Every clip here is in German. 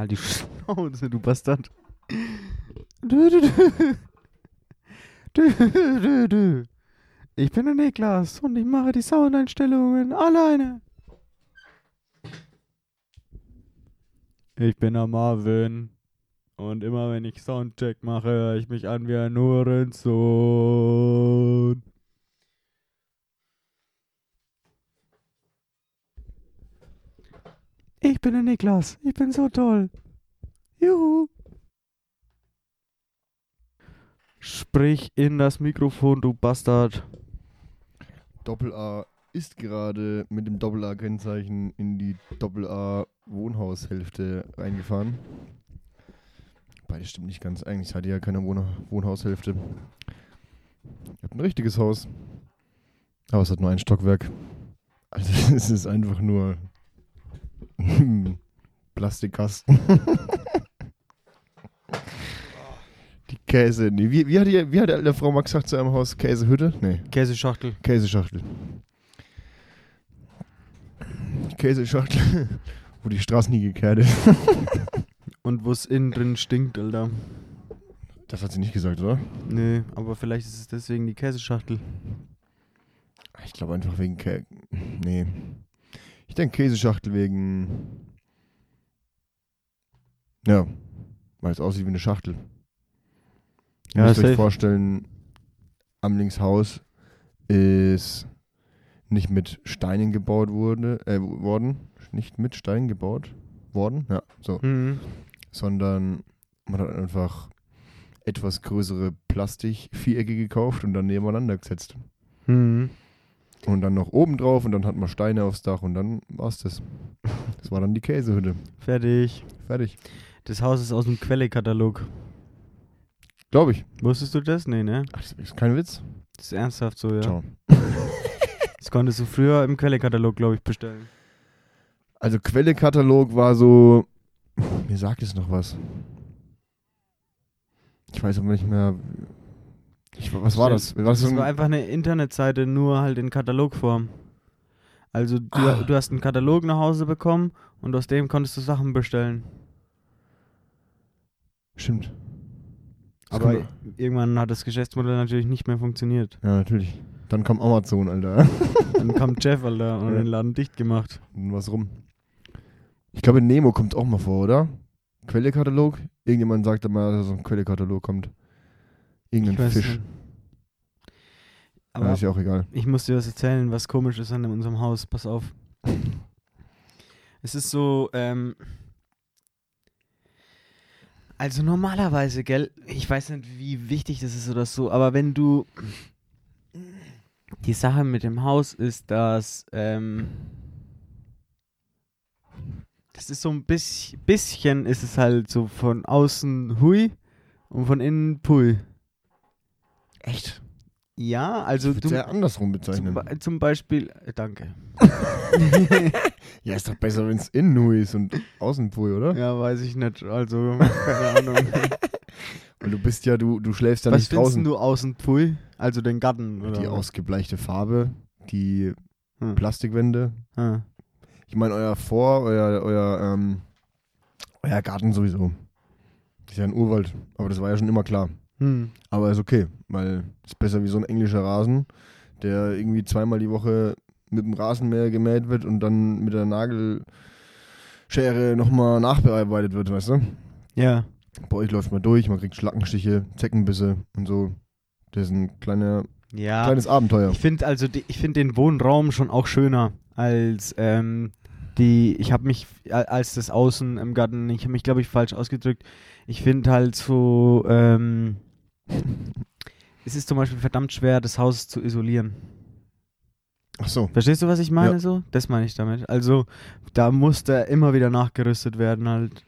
Halt die Schnauze, du Bastard. Du, du, du. Du, du, du. Ich bin der Niklas und ich mache die Soundeinstellungen alleine. Ich bin der Marvin. Und immer wenn ich Soundcheck mache, höre ich mich an wie ein Hurensohn. Ich bin der Niklas. Ich bin so toll. Juhu. Sprich in das Mikrofon, du Bastard. Doppel-A ist gerade mit dem Doppel-A-Kennzeichen in die Doppel-A-Wohnhaushälfte reingefahren. Beides stimmt nicht ganz. Eigentlich hat ihr ja keine Wohn Wohnhaushälfte. Ihr habt ein richtiges Haus. Aber es hat nur ein Stockwerk. Also es ist einfach nur Plastikkasten. Die Käse. Nee, wie, wie, hat die, wie hat die alte Frau mal gesagt zu einem Haus? Käsehütte? Nee. Käseschachtel. Käseschachtel. Käseschachtel, wo die Straße nie gekehrt ist. Und wo es innen drin stinkt, Alter. Das hat sie nicht gesagt, oder? Nee, aber vielleicht ist es deswegen die Käseschachtel. Ich glaube einfach wegen Kä Nee. Ich denke Käseschachtel wegen. Ja. Weil es aussieht wie eine Schachtel. Ihr Ja, müsst euch vorstellen, Amlings Haus ist nicht mit Steinen gebaut wurde, äh, worden. Nicht mit Steinen gebaut worden, ja, so. Mhm. Sondern man hat einfach etwas größere Plastik-Vierecke gekauft und dann nebeneinander gesetzt. Mhm. Und dann noch oben drauf und dann hat man Steine aufs Dach und dann war's das. Das war dann die Käsehütte. Fertig. Fertig. Das Haus ist aus dem Quelle-Katalog. Glaube ich. Wusstest du das? Nee, ne? Ach, das ist kein Witz. Das ist ernsthaft so, ja. Ciao. Das konntest du früher im Quelle-Katalog, glaube ich, bestellen. Also Quelle-Katalog war so. Mir sagt es noch was. Ich weiß aber nicht mehr. Ich, was war das? War das Das war einfach eine Internetseite, nur halt in Katalogform. Also du, Ah. du hast einen Katalog nach Hause bekommen und aus dem konntest du Sachen bestellen. Stimmt. Das Aber irgendwann hat das Geschäftsmodell natürlich nicht mehr funktioniert. Ja, natürlich. Dann kam Amazon, Alter. Dann kam Jeff, Alter, und hat Ja. den Laden dicht gemacht. Und was rum. Ich glaube, Nemo kommt auch mal vor, oder? Quelle-Katalog? Irgendjemand sagte mal, dass so ein Quelle-Katalog kommt. Irgendein Fisch. nicht. Aber Aber ist ja auch egal. ich muss dir was erzählen, was komisch ist an unserem Haus. Pass auf. Es ist so, ähm. Also normalerweise, gell, ich weiß nicht, wie wichtig das ist oder so, aber wenn du. Die Sache mit dem Haus ist, dass, ähm. Das ist so ein bisschen, bisschen ist es halt so von außen hui und von innen pui. Echt? Ja, also du. sehr andersrum Zum, bezeichnen. Be- zum Beispiel, äh, danke. Ja, ist doch besser, wenn es innen hui ist und außen pui, oder? Ja, weiß ich nicht. Also, keine Ahnung. Weil du bist ja, du, du schläfst ja Was nicht findest draußen. du außen Pui? Also den Garten, oder? Die was? ausgebleichte Farbe, die Hm. Plastikwände. Ah. Ich meine, euer Vor, euer, euer, ähm, euer Garten sowieso. Das ist ja ein Urwald, aber das war ja schon immer klar. Hm. Aber ist okay, weil ist besser wie so ein englischer Rasen, der irgendwie zweimal die Woche mit dem Rasenmäher gemäht wird und dann mit der Nagelschere nochmal nachbearbeitet wird, weißt du? Ja. Bei euch läuft man durch, man kriegt Schlackenstiche, Zeckenbisse und so. Das ist ein kleiner, Ja. kleines Abenteuer. Ich finde also, ich finde den Wohnraum schon auch schöner als ähm, die. Ich habe mich als das Außen im Garten. Ich habe mich, glaube ich, falsch ausgedrückt. Ich finde halt so. Ähm, es ist zum Beispiel verdammt schwer, das Haus zu isolieren. Ach so. Verstehst du, was ich meine Ja. so? Das meine ich damit. Also, da muss da immer wieder nachgerüstet werden halt.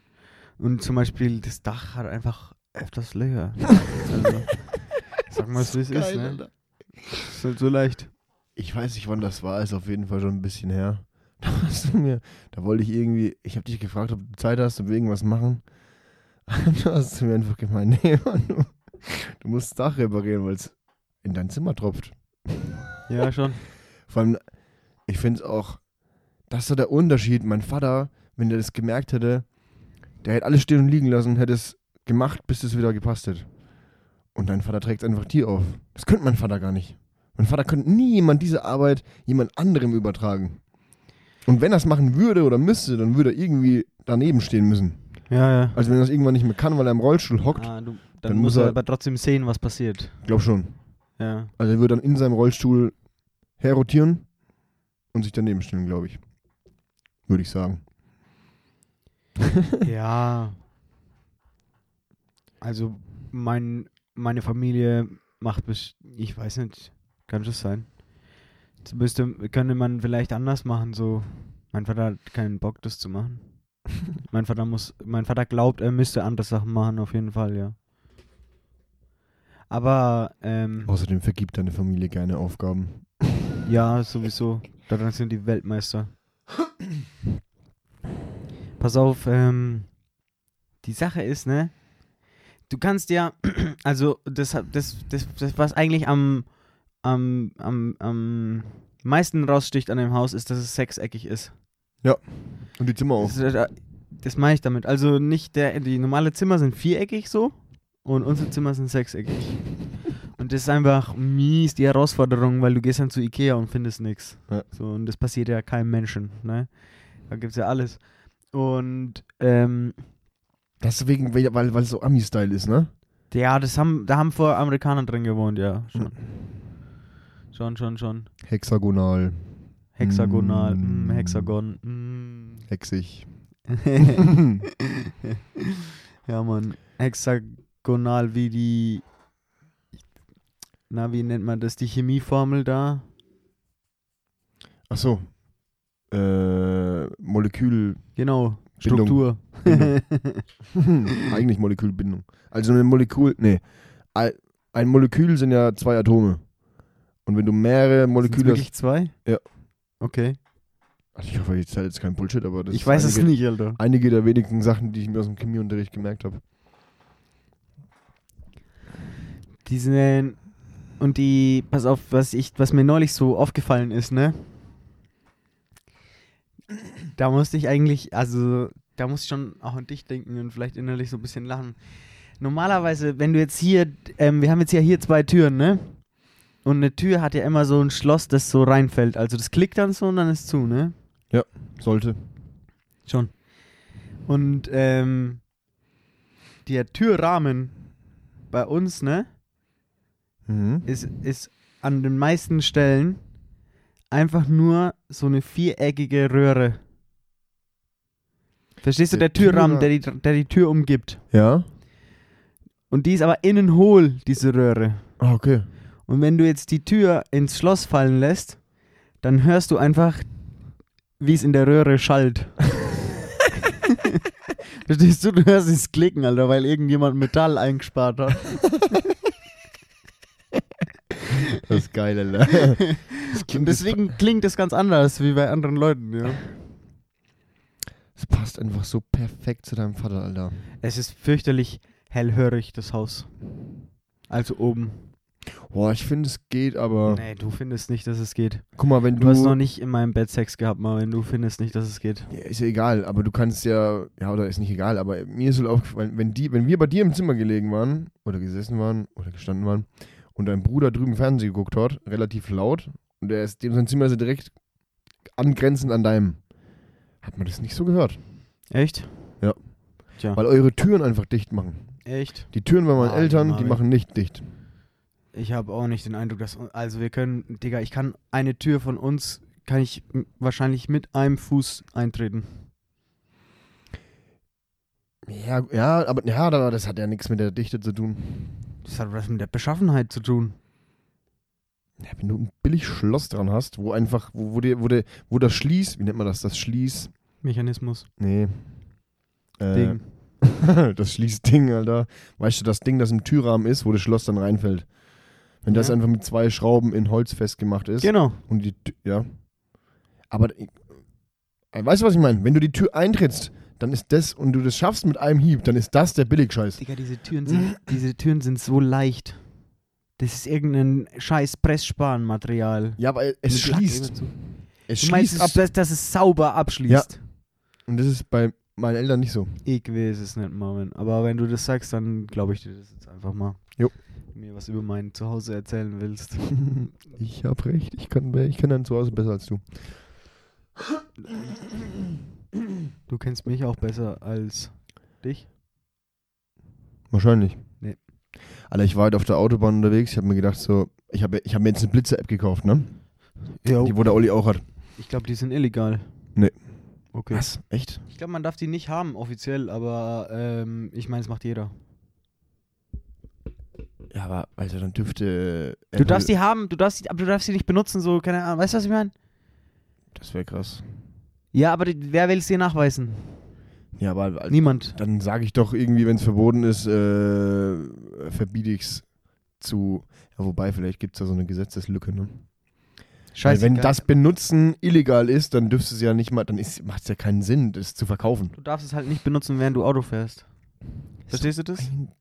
Und zum Beispiel das Dach hat einfach öfters Löcher. also, sag mal, wie es ist, ne? Alter. Ist halt so leicht. Ich weiß nicht, wann das war, ist auf jeden Fall schon ein bisschen her. Da hast du mir, da wollte ich irgendwie, ich habe dich gefragt, ob du Zeit hast, ob wir irgendwas machen. Du hast zu mir einfach gemeint, nee, Mann, du, musst das Dach reparieren, weil es in dein Zimmer tropft. Ja, schon. Vor allem, ich finde es auch, das ist so der Unterschied. Mein Vater, wenn der das gemerkt hätte, Der hätte alles stehen und liegen lassen, hätte es gemacht, bis es wieder gepasst hätte. Und dein Vater trägt es einfach dir auf. Das könnte mein Vater gar nicht. Mein Vater könnte nie jemand diese Arbeit jemand anderem übertragen. Und wenn er es machen würde oder müsste, dann würde er irgendwie daneben stehen müssen. Ja, ja. Also wenn er das irgendwann nicht mehr kann, weil er im Rollstuhl hockt, Ah, du, dann, Dann muss er er- aber trotzdem sehen, was passiert. glaub schon. Ja. Also er würde dann in seinem Rollstuhl herrotieren und sich daneben stellen, glaube ich. Würde ich sagen. ja. Also, mein, meine Familie macht bis, ich weiß nicht, kann das sein. Das müsste, könnte man vielleicht anders machen, so. Mein Vater hat keinen Bock, das zu machen. Mein Vater muss, mein Vater glaubt, er müsste andere Sachen machen, auf jeden Fall, ja. Aber, ähm, Außerdem vergibt deine Familie gerne Aufgaben. Ja, sowieso. Daran sind die Weltmeister. Pass auf, ähm, die Sache ist, ne? Du kannst ja, also das, das, das, das was eigentlich am, am, am, am meisten raussticht an dem Haus, ist, dass es sechseckig ist. Und die Zimmer auch. Das, äh, das meine ich damit. Also nicht der, die normale Zimmer sind viereckig so und unsere Zimmer sind sechseckig. Und das ist einfach mies die Herausforderung, weil du gehst dann zu Ikea und findest nichts. Ja. So, und das passiert ja keinem Menschen, ne? Da gibt's ja alles. Und ähm, Deswegen, weil, weil weil es so Ami-Style ist, ne? ja, das haben, da haben vor Amerikaner drin gewohnt, ja. Schon. Schon, schon, schon. Hexagonal, Hexagonal, Mm. mm, Hexagon. Mm. hexig. ja, Mann. Hexagonal wie die. Na, wie nennt man das? Die Chemieformel da? Ach so. Äh, Molekül. Genau. Bindung. Struktur. Eigentlich Molekülbindung. Also eine Molekül. Nee. Ein ein Molekül sind ja zwei Atome. Und wenn du mehrere Moleküle wirklich zwei? Ja. Okay. Also ich hoffe, ich erzähle jetzt kein Bullshit, aber das ich weiß es einige, nicht, Alter. einige der wenigen Sachen, die ich mir aus dem Chemieunterricht gemerkt habe. Diese. Und die. Pass auf, was ich, was mir neulich so aufgefallen ist, ne? Da musste ich eigentlich, also, da musste ich schon auch an dich denken und vielleicht innerlich so ein bisschen lachen. Normalerweise, wenn du jetzt hier, ähm, wir haben jetzt ja hier zwei Türen, ne? Und eine Tür hat ja immer so ein Schloss, das so reinfällt. Also das klickt dann so und dann ist zu, ne? Sollte. Schon. Und ähm, der Türrahmen bei uns, ne, Mhm. ist, ist an den meisten Stellen einfach nur so eine viereckige Röhre. Verstehst du, Der der Türrahmen, Türra- der die, der die Tür umgibt. Ja? Und die ist aber innen hohl, diese Röhre. Ah, okay. Und wenn du jetzt die Tür ins Schloss fallen lässt, dann hörst du einfach, wie es in der Röhre schallt. Verstehst du? Du hörst es klicken, Alter, weil irgendjemand Metall eingespart hat. Das ist geil, Alter. Und deswegen klingt es ganz anders wie bei anderen Leuten, ja. Das passt einfach so perfekt zu deinem Vater, Alter. Es ist fürchterlich hellhörig, das Haus. Also oben. Boah, ich finde, es geht, aber. Nee, du findest nicht, dass es geht. Guck mal, wenn Du du. hast noch nicht in meinem Bett Sex gehabt, Marvin. Du findest nicht, dass es geht. Ja, ist ja egal, aber du kannst ja, ja, oder ist nicht egal, aber mir ist so aufgefallen, wenn die, wenn wir bei dir im Zimmer gelegen waren, oder gesessen waren, oder gestanden waren, und dein Bruder drüben Fernsehen geguckt hat, relativ laut, und der ist, dem sein Zimmer ist ja direkt angrenzend an deinem, hat man das nicht so gehört. Echt? Ja. Tja. Weil eure Türen einfach dicht machen. Echt? Die Türen bei meinen Eltern, die Marvin. machen nicht dicht. Ich habe auch nicht den Eindruck, dass. Also, wir können. Digga, ich kann eine Tür von uns. Kann ich wahrscheinlich mit einem Fuß eintreten. Ja, ja, aber ja, das hat ja nichts mit der Dichte zu tun. Das hat was mit der Beschaffenheit zu tun. Ja, wenn du ein billig Schloss dran hast, wo einfach, wo, wo, dir, wo, der, wo das Schließ, wie nennt man das, das Schließ, Mechanismus. nee, äh, Ding. das Schließding, Alter. Weißt du, das Ding, das im Türrahmen ist, wo das Schloss dann reinfällt. Wenn das Ja. einfach mit zwei Schrauben in Holz festgemacht ist. Genau. Und die, Tü- ja. Aber, äh, weißt du, was ich meine? Wenn du die Tür eintrittst, dann ist das, und du das schaffst mit einem Hieb, dann ist das der Billigscheiß. Digga, diese Türen sind, diese Türen sind so leicht. Das ist irgendein scheiß Pressspanmaterial. Ja, aber es schließt. Es Du meinst, ab. dass, dass es sauber abschließt? Und das ist bei meinen Eltern nicht so. Ich weiß es nicht, Marvin. Aber wenn du das sagst, dann glaube ich dir das jetzt einfach mal. Jo. Mir was über mein Zuhause erzählen willst. ich hab recht. Ich kann, ich kann dann zu Hause besser als du. Du kennst mich auch besser als dich. Wahrscheinlich. Nee. Alter, ich war halt auf der Autobahn unterwegs. Ich habe mir gedacht, so, ich habe ich hab mir jetzt eine Blitzer-App gekauft, ne? Jo. Die, wo der Olli auch hat. Ich glaube, die sind illegal. Nee. Okay. Was? Echt? Ich glaube, man darf die nicht haben offiziell, aber ähm, ich meine, es macht jeder. Ja, aber, Alter, dann dürfte. Du darfst die haben, du darfst die, aber du darfst sie nicht benutzen, so, keine Ahnung. Weißt du, was ich meine? Das wäre krass. Ja, aber die, wer will es dir nachweisen? Ja, aber Alter, Niemand. dann sage ich doch irgendwie, wenn es verboten ist, äh, verbiete ich es zu. Ja, wobei, vielleicht gibt es da so eine Gesetzeslücke, ne? Weil wenn das Benutzen illegal ist, dann dürfte es ja nicht mal, dann macht es ja keinen Sinn, das zu verkaufen. Du darfst es halt nicht benutzen, während du Auto fährst. Verstehst du das? Ein-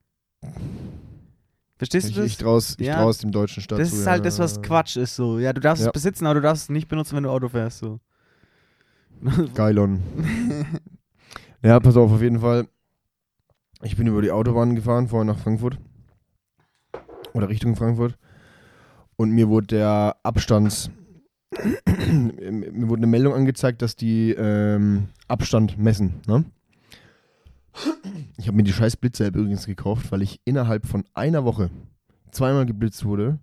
Verstehst Ich, du das? ich traus, ich Ja. traus dem deutschen Staat das zu, ist ja. halt das, was Quatsch ist, so. Ja, du darfst Ja. es besitzen, aber du darfst es nicht benutzen, wenn du Auto fährst, so. Geilon. ja, pass auf, auf jeden Fall. Ich bin über die Autobahn gefahren, vorher nach Frankfurt. Oder Richtung Frankfurt. Und mir wurde der Abstands. mir wurde eine Meldung angezeigt, dass die ähm, Abstand messen. Ne? Ich habe mir die scheiß Blitzer-App übrigens gekauft, weil ich innerhalb von einer Woche zweimal geblitzt wurde.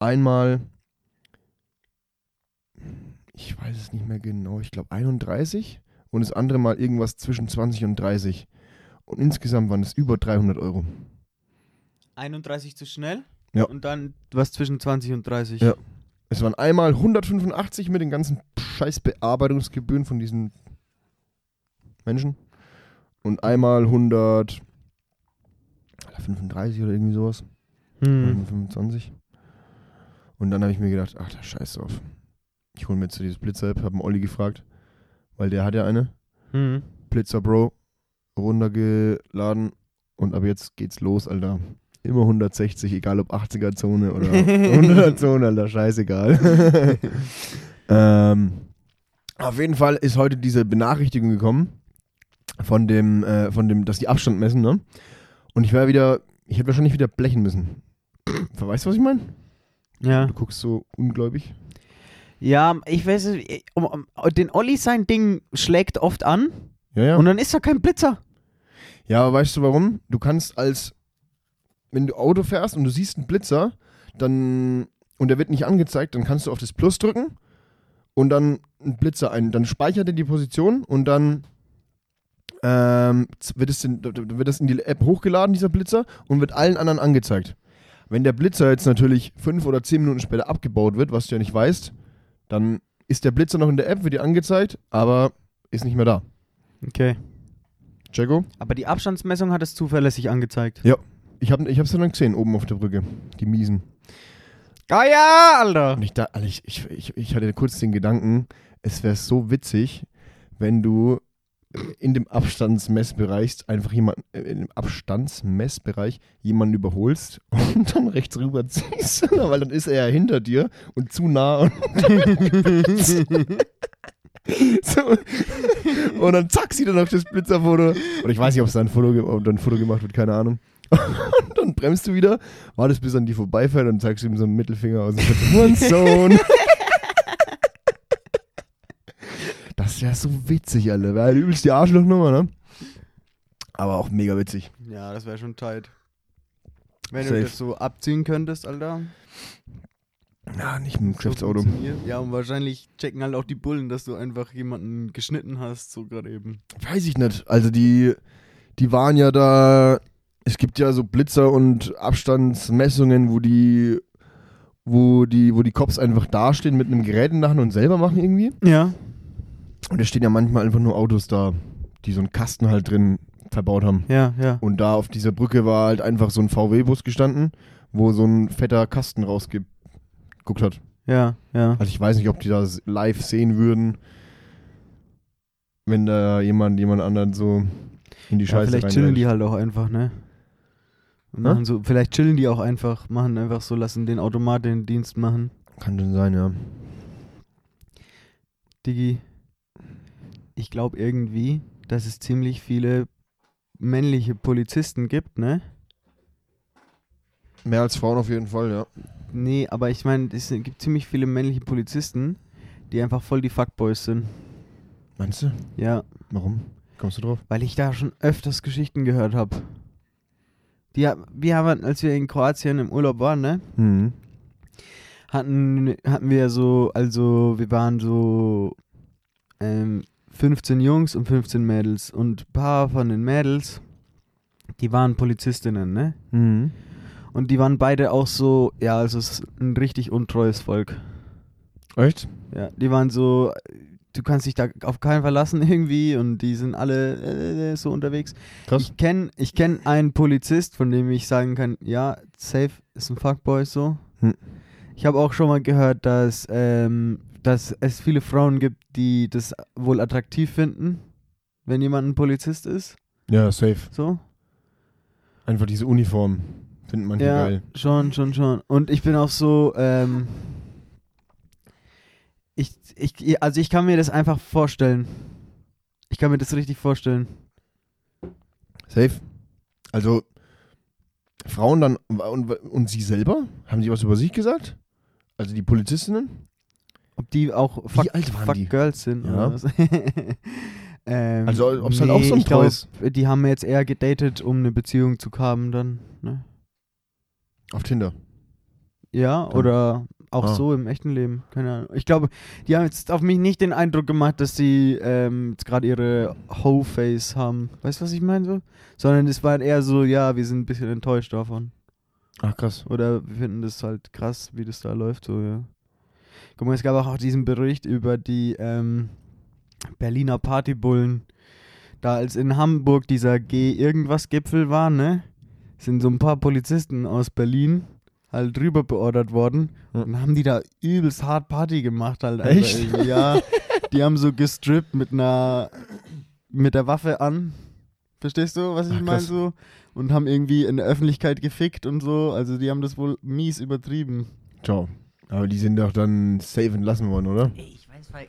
Einmal, ich weiß es nicht mehr genau, ich glaube 31 und das andere Mal irgendwas zwischen 20 und 30. Und insgesamt waren es über 300 Euro. 31 zu schnell? Ja. Und dann was zwischen 20 und 30? Ja. Es waren einmal 185 mit den ganzen scheiß Bearbeitungsgebühren von diesen Menschen. Und einmal 135 oder irgendwie sowas. Hm. 125. Und dann habe ich mir gedacht, ach, da scheiß drauf. Ich hole mir jetzt dieses Blitzer-App, habe einen Olli gefragt, weil der hat ja eine. Hm. Blitzer Bro runtergeladen und ab jetzt geht's los, Alter. Immer 160, egal ob 80er Zone oder 100er Zone, Alter, scheißegal. ähm, auf jeden Fall ist heute diese Benachrichtigung gekommen von dem, äh, von dem, dass die Abstand messen, ne? Und ich wäre wieder, ich hätte wahrscheinlich wieder blechen müssen. Weißt du, was ich meine? Ja. Du guckst so ungläubig. Ja, ich weiß um, um, den Olli sein Ding schlägt oft an Ja, ja. und dann ist da kein Blitzer. Ja, aber weißt du warum? Du kannst als, wenn du Auto fährst und du siehst einen Blitzer, dann, und der wird nicht angezeigt, dann kannst du auf das Plus drücken und dann einen Blitzer ein. Dann speichert er die Position und dann ähm, wird, es in, wird das in die App hochgeladen, dieser Blitzer, und wird allen anderen angezeigt. Wenn der Blitzer jetzt natürlich fünf oder zehn Minuten später abgebaut wird, was du ja nicht weißt, dann ist der Blitzer noch in der App, wird dir angezeigt, aber ist nicht mehr da. Okay. Jacko? Aber die Abstandsmessung hat es zuverlässig angezeigt. Ich habe ich hab's dann gesehen, oben auf der Brücke. Die Miesen. Ah ja, Alter. Und ich, da, ich, ich, ich, ich hatte kurz den Gedanken, es wäre so witzig, wenn du in dem Abstandsmessbereich einfach jemanden, äh, in dem Abstandsmessbereich jemanden überholst und dann rechts rüber ziehst, weil dann ist er ja hinter dir und zu nah und, so, und dann zack, sieht er noch das Blitzerfoto. Und ich weiß nicht, ob es da ein Foto, ein Foto gemacht wird, keine Ahnung. Und dann bremst du wieder, wartest bis an die vorbeifährt und zeigst ihm so einen Mittelfinger aus dem Hurensohn. Das wäre so witzig, Alter. Wäre übelst die Arschlochnummer, ne? Aber auch mega witzig. Ja, das wäre schon tight. Wenn Safe. du das so abziehen könntest, Alter. Ja, nicht mit dem Geschäftsauto. Ja, und wahrscheinlich checken halt auch die Bullen, dass du einfach jemanden geschnitten hast, so gerade eben. Weiß ich nicht. Also die, die waren ja da. Es gibt ja so Blitzer und Abstandsmessungen, wo die, wo die, wo die Cops einfach dastehen mit einem Gerät in der Hand und selber machen irgendwie. Ja. Und da stehen ja manchmal einfach nur Autos da, die so einen Kasten halt drin verbaut haben. Ja, ja. Und da auf dieser Brücke war halt einfach so ein VW-Bus gestanden, wo so ein fetter Kasten rausgeguckt hat. Ja, ja. Also ich weiß nicht, ob die das live sehen würden, wenn da jemand jemand anderen so in die ja Scheiße vielleicht chillen die halt auch einfach, ne? Machen so, vielleicht chillen die auch einfach, machen einfach so, lassen den Automat den Dienst machen. Kann schon sein, ja. Digi, ich glaube irgendwie, dass es ziemlich viele männliche Polizisten gibt, ne? Mehr als Frauen auf jeden Fall, ja. Nee, aber ich meine, es gibt ziemlich viele männliche Polizisten, die einfach voll die Fuckboys sind. Meinst du? Ja, Warum? Kommst du drauf? weil ich da schon öfters Geschichten gehört habe. Die, wir haben, als wir in Kroatien im Urlaub waren, ne? Mhm. hatten, hatten wir so, also wir waren so ähm, 15 Jungs und 15 Mädels und ein paar von den Mädels, die waren Polizistinnen, ne? Mhm. Und die waren beide auch so, ja, also es ist ein richtig untreues Volk. Echt? Ja, die waren so, du kannst dich da auf keinen verlassen irgendwie und die sind alle äh, so unterwegs. Krass. Ich kenne ich kenn einen Polizist, von dem ich sagen kann, ja, safe ist ein Fuckboy so. Hm. Ich habe auch schon mal gehört, dass, ähm, dass es viele Frauen gibt, die das wohl attraktiv finden, wenn jemand ein Polizist ist. Ja, safe. So. Einfach diese Uniform. Finden manche ja, geil. schon, schon, schon. Und ich bin auch so, ähm, ich, ich, also ich kann mir das einfach vorstellen. Ich kann mir das richtig vorstellen. Safe. Also, Frauen dann und, und sie selber? Haben die was über sich gesagt? Also die Polizistinnen? Ob die auch Wie Fuck, alt waren Fuck die? Girls sind Ja. oder was? ähm, Also, ob's halt auch so ein ich glaub, treues- Die haben jetzt eher gedatet, um eine Beziehung zu haben dann, ne? Auf Tinder. Ja, Dann- oder auch Ah. so im echten Leben. Keine Ahnung. Ich glaube, die haben jetzt auf mich nicht den Eindruck gemacht, dass sie ähm, jetzt gerade ihre Ho-Face haben. Weißt du, was ich meine so? Sondern es war eher so, ja, wir sind ein bisschen enttäuscht davon. Ach krass. Oder wir finden das halt krass, wie das da läuft, so, ja. Guck mal, es gab auch diesen Bericht über die ähm, Berliner Partybullen. Da als in Hamburg dieser G-Irgendwas-Gipfel war, ne? Sind so ein paar Polizisten aus Berlin halt rüber beordert worden. Ja. Und haben die da übelst hart Party gemacht halt. Echt? irgendwie, Ja, die haben so gestrippt mit einer, mit der Waffe an. Verstehst du, was ich Ach, meine so? Und haben irgendwie in der Öffentlichkeit gefickt und so. Also die haben das wohl mies übertrieben. Ciao. Aber die sind doch dann safe entlassen worden, oder? Ich weiß, weil.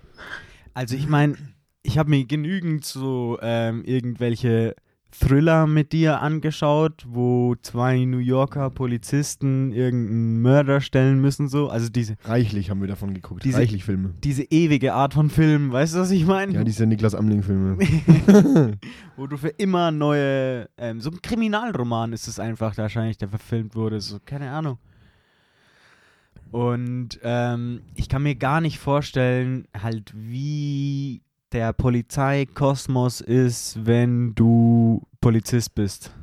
Also ich meine, ich habe mir genügend so ähm, irgendwelche Thriller mit dir angeschaut, wo zwei New Yorker Polizisten irgendeinen Mörder stellen müssen, so. Also diese, Reichlich haben wir davon geguckt. Diese- Reichlich Filme. diese ewige Art von Film, weißt du, was ich meine? Ja, diese Niklas Amling-Filme. wo du für immer neue, ähm, so ein Kriminalroman ist es einfach wahrscheinlich, der verfilmt wurde, so, keine Ahnung. Und ähm, ich kann mir gar nicht vorstellen, halt, wie der Polizeikosmos ist, wenn du Polizist bist.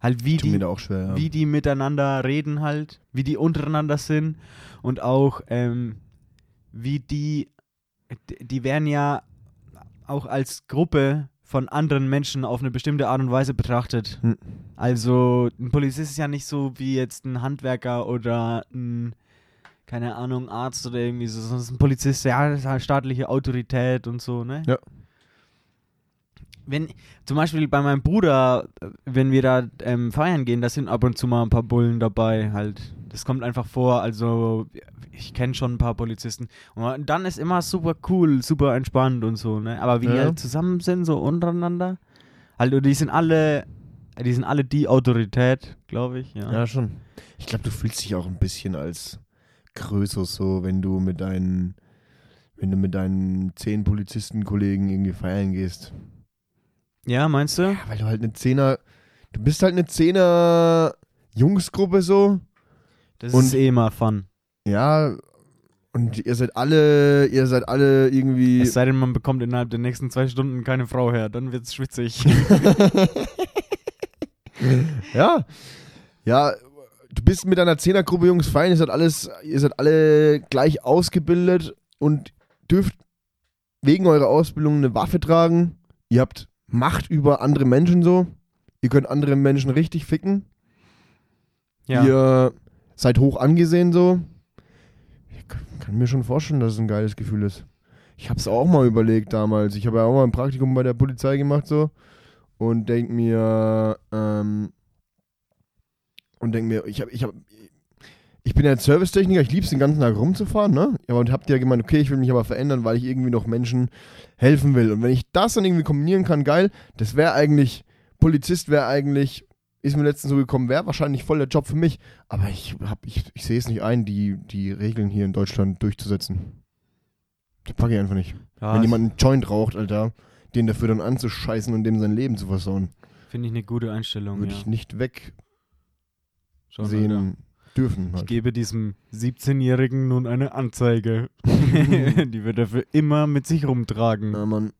Halt, wie Tut die, schwer, ja. wie die miteinander reden halt, wie die untereinander sind und auch ähm, wie die, die werden ja auch als Gruppe von anderen Menschen auf eine bestimmte Art und Weise betrachtet. Hm. Also ein Polizist ist ja nicht so wie jetzt ein Handwerker oder ein, keine Ahnung, Arzt oder irgendwie so, sondern ein Polizist, ja, das ist halt staatliche Autorität und so, ne? Ja. Wenn, zum Beispiel bei meinem Bruder, äh, wenn wir da ähm, feiern gehen, da sind ab und zu mal ein paar Bullen dabei, halt. Das kommt einfach vor, also ich kenne schon ein paar Polizisten. Und dann ist immer super cool, super entspannt und so, ne? Aber wie die Ja. halt zusammen sind, so untereinander, halt, und die sind alle, die sind alle die Autorität, glaube ich, ja. Ja, schon. Ich glaube, du fühlst dich auch ein bisschen als größer so, wenn du mit deinen, wenn du mit deinen zehn Polizistenkollegen irgendwie feiern gehst. Ja, meinst du? Ja, weil du halt eine Zehner, du bist halt eine Zehner Jungsgruppe so. Das Und- ist eh immer Fun. Ja, und ihr seid alle, ihr seid alle irgendwie. Es sei denn, man bekommt innerhalb der nächsten zwei Stunden keine Frau her, dann wird's schwitzig. ja. Ja, du bist mit einer Zehnergruppe Jungs fein, ihr seid alles, ihr seid alle gleich ausgebildet und dürft wegen eurer Ausbildung eine Waffe tragen. Ihr habt Macht über andere Menschen so. Ihr könnt andere Menschen richtig ficken. ja. Ihr seid hoch angesehen so. Ich kann mir schon vorstellen, dass es ein geiles Gefühl ist. Ich habe es auch mal überlegt damals. Ich habe ja auch mal ein Praktikum bei der Polizei gemacht so und denk mir ähm, und denk mir, ich habe ich habe ich bin ja Servicetechniker, ich liebe es den ganzen Tag rumzufahren, ne? Aber und habt ihr ja gemeint, okay, ich will mich aber verändern, weil ich irgendwie noch Menschen helfen will. Und wenn ich das dann irgendwie kombinieren kann, geil, das wäre eigentlich, Polizist wäre eigentlich, ist mir letztens so gekommen, wäre wahrscheinlich voll der Job für mich. Aber ich, hab, ich, ich sehe es nicht ein, die, die Regeln hier in Deutschland durchzusetzen. Das packe ich einfach nicht. Ja, wenn jemand einen Joint raucht, Alter, den dafür dann anzuscheißen und dem sein Leben zu versauen, Finde ich eine gute Einstellung. würde ja. ich nicht wegsehen Schon, Alter. dürfen. Ich Halt. gebe diesem 17-Jährigen nun eine Anzeige. Die wird er für immer mit sich rumtragen. Ja, Mann.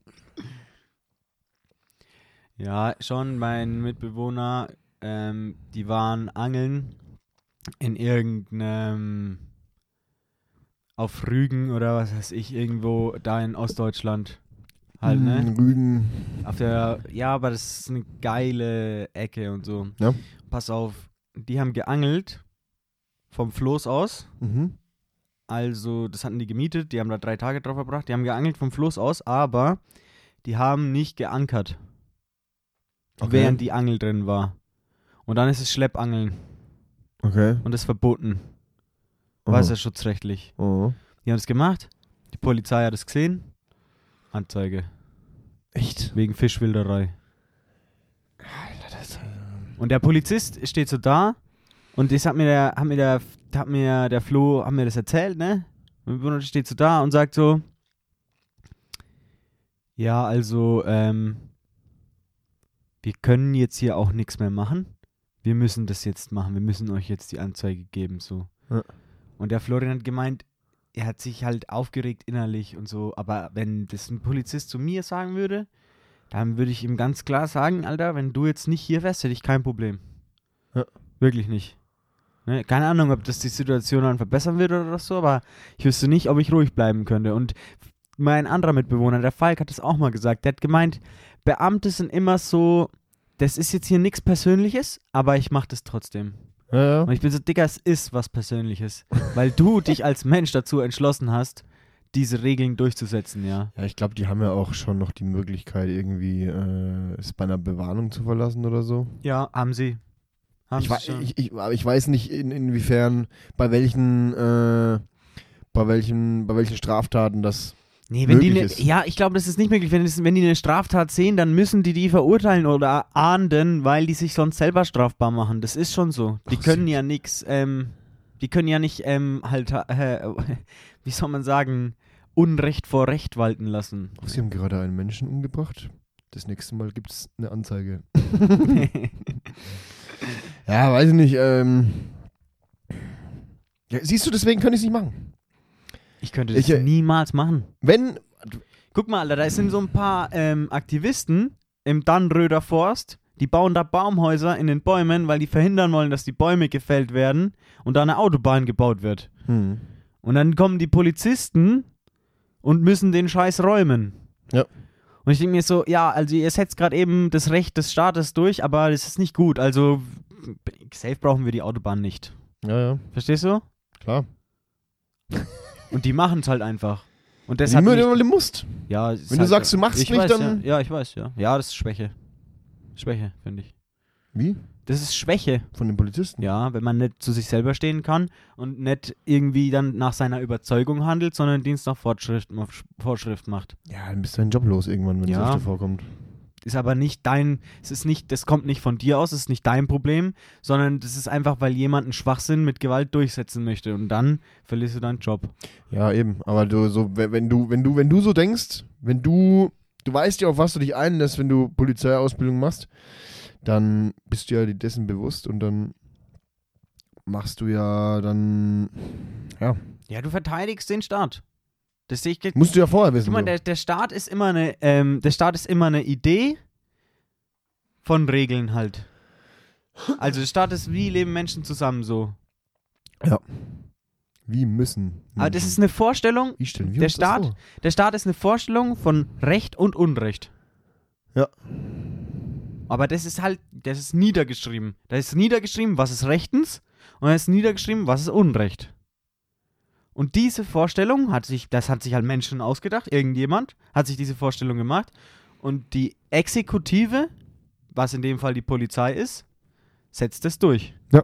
Ja, schon mein Mitbewohner, ähm, die waren angeln in irgendeinem auf Rügen oder was weiß ich, irgendwo da in Ostdeutschland. Halt, ne? Mm, Rügen. Auf der, ja, aber das ist eine geile Ecke und so. Ja. Pass auf, die haben geangelt vom Floß aus. Mhm. Also, das hatten die gemietet, die haben da drei Tage drauf verbracht. Die haben geangelt vom Fluss aus, aber die haben nicht geankert, Okay. während die Angel drin war. Und dann ist es Schleppangeln Okay. und das ist verboten. Oh. Wasserschutzrechtlich. Oh. Die haben es gemacht, die Polizei hat es gesehen. Anzeige. Echt? Wegen Fischwilderei. Alter, das, Und der Polizist steht so da und das hat mir der, hat mir der, hat mir der Flo, hat mir das erzählt, ne? Und der steht so da und sagt so, ja, also, ähm, wir können jetzt hier auch nichts mehr machen. Wir müssen das jetzt machen. Wir müssen euch jetzt die Anzeige geben, so. Ja. Und der Florian hat gemeint, er hat sich halt aufgeregt innerlich und so, aber wenn das ein Polizist zu mir sagen würde, dann würde ich ihm ganz klar sagen, Alter, wenn du jetzt nicht hier wärst, hätte ich kein Problem. Ja. Wirklich nicht. Ne? Keine Ahnung, ob das die Situation dann verbessern wird oder so, aber ich wüsste nicht, ob ich ruhig bleiben könnte. Und mein anderer Mitbewohner, der Falk, hat das auch mal gesagt. Der hat gemeint, Beamte sind immer so, das ist jetzt hier nichts Persönliches, aber ich mache das trotzdem. Ja, ja. Und ich bin so, Digga, es ist was Persönliches. weil du dich als Mensch dazu entschlossen hast, diese Regeln durchzusetzen, ja. Ja, ich glaube, die haben ja auch schon noch die Möglichkeit, irgendwie äh, es bei einer Bewarnung zu verlassen oder so. Ja, haben sie. Haben Ich, sie ich, ich, aber ich weiß nicht, in, inwiefern, bei welchen, äh, bei welchen, bei welchen Straftaten das. Nee, wenn die ne, ist. ja, ich glaube, das ist nicht möglich. Wenn, es, wenn die eine Straftat sehen, dann müssen die die verurteilen oder ahnden, weil die sich sonst selber strafbar machen. Das ist schon so. Die Ach, können ja nichts, ähm, die können ja nicht, ähm, halt, äh, wie soll man sagen, Unrecht vor Recht walten lassen. Ach, sie haben gerade einen Menschen umgebracht. Das nächste Mal gibt es eine Anzeige. Ja, weiß ich nicht. Ähm, ja, siehst du, deswegen kann ich es nicht machen. Ich könnte das Ich, äh, niemals machen. Wenn, Guck mal, Alter, da sind so ein paar ähm, Aktivisten im Dannröder Forst, die bauen da Baumhäuser in den Bäumen, weil die verhindern wollen, dass die Bäume gefällt werden und da eine Autobahn gebaut wird. hm, Und dann kommen die Polizisten und müssen den Scheiß räumen. Ja. Und ich denke mir so, ja, also ihr setzt gerade eben das Recht des Staates durch, aber das ist nicht gut. Also safe brauchen wir die Autobahn nicht. ja, ja, Verstehst du? klar. Und die machen es halt einfach. Und deshalb du nicht, immer musst. ja, Wenn du sagst, du machst ich nicht, weiß, dann- Ja. ja, ich weiß, ja. Ja, das ist Schwäche. Schwäche, finde ich. Wie? Das ist Schwäche. Von den Polizisten? Ja, wenn man nicht zu sich selber stehen kann und nicht irgendwie dann nach seiner Überzeugung handelt, sondern Dienst nach Fortschrift, Vorschrift macht. Ja, dann bist du deinen Job los irgendwann, wenn Ja. es öfter vorkommt. Ist aber nicht dein, es ist nicht, das kommt nicht von dir aus, es ist nicht dein Problem, sondern das ist einfach, weil jemand einen Schwachsinn mit Gewalt durchsetzen möchte und dann verlierst du deinen Job. Ja, eben. Aber du, so, wenn du, wenn du, wenn du so denkst, wenn du, du weißt ja, auf was du dich einlässt, wenn du Polizeiausbildung machst, dann bist du ja dir dessen bewusst und dann machst du ja dann, Ja, du verteidigst den Staat. Das sehe ich jetzt. musst du ja vorher wissen. Guck mal, der, der Staat ist immer eine, ähm, der Staat ist immer eine Idee von Regeln halt. Also der Staat ist, wie leben Menschen zusammen so. Wie müssen. Aber das Menschen- ist eine Vorstellung, Wie stellen wir der uns das Staat- vor? der Staat ist eine Vorstellung von Recht und Unrecht. Ja. Aber das ist halt, das ist niedergeschrieben. Da ist niedergeschrieben, was ist rechtens und da ist niedergeschrieben, was ist Unrecht. Und diese Vorstellung hat sich, das hat sich halt Menschen ausgedacht, irgendjemand hat sich diese Vorstellung gemacht und die Exekutive, was in dem Fall die Polizei ist, setzt es durch. Ja.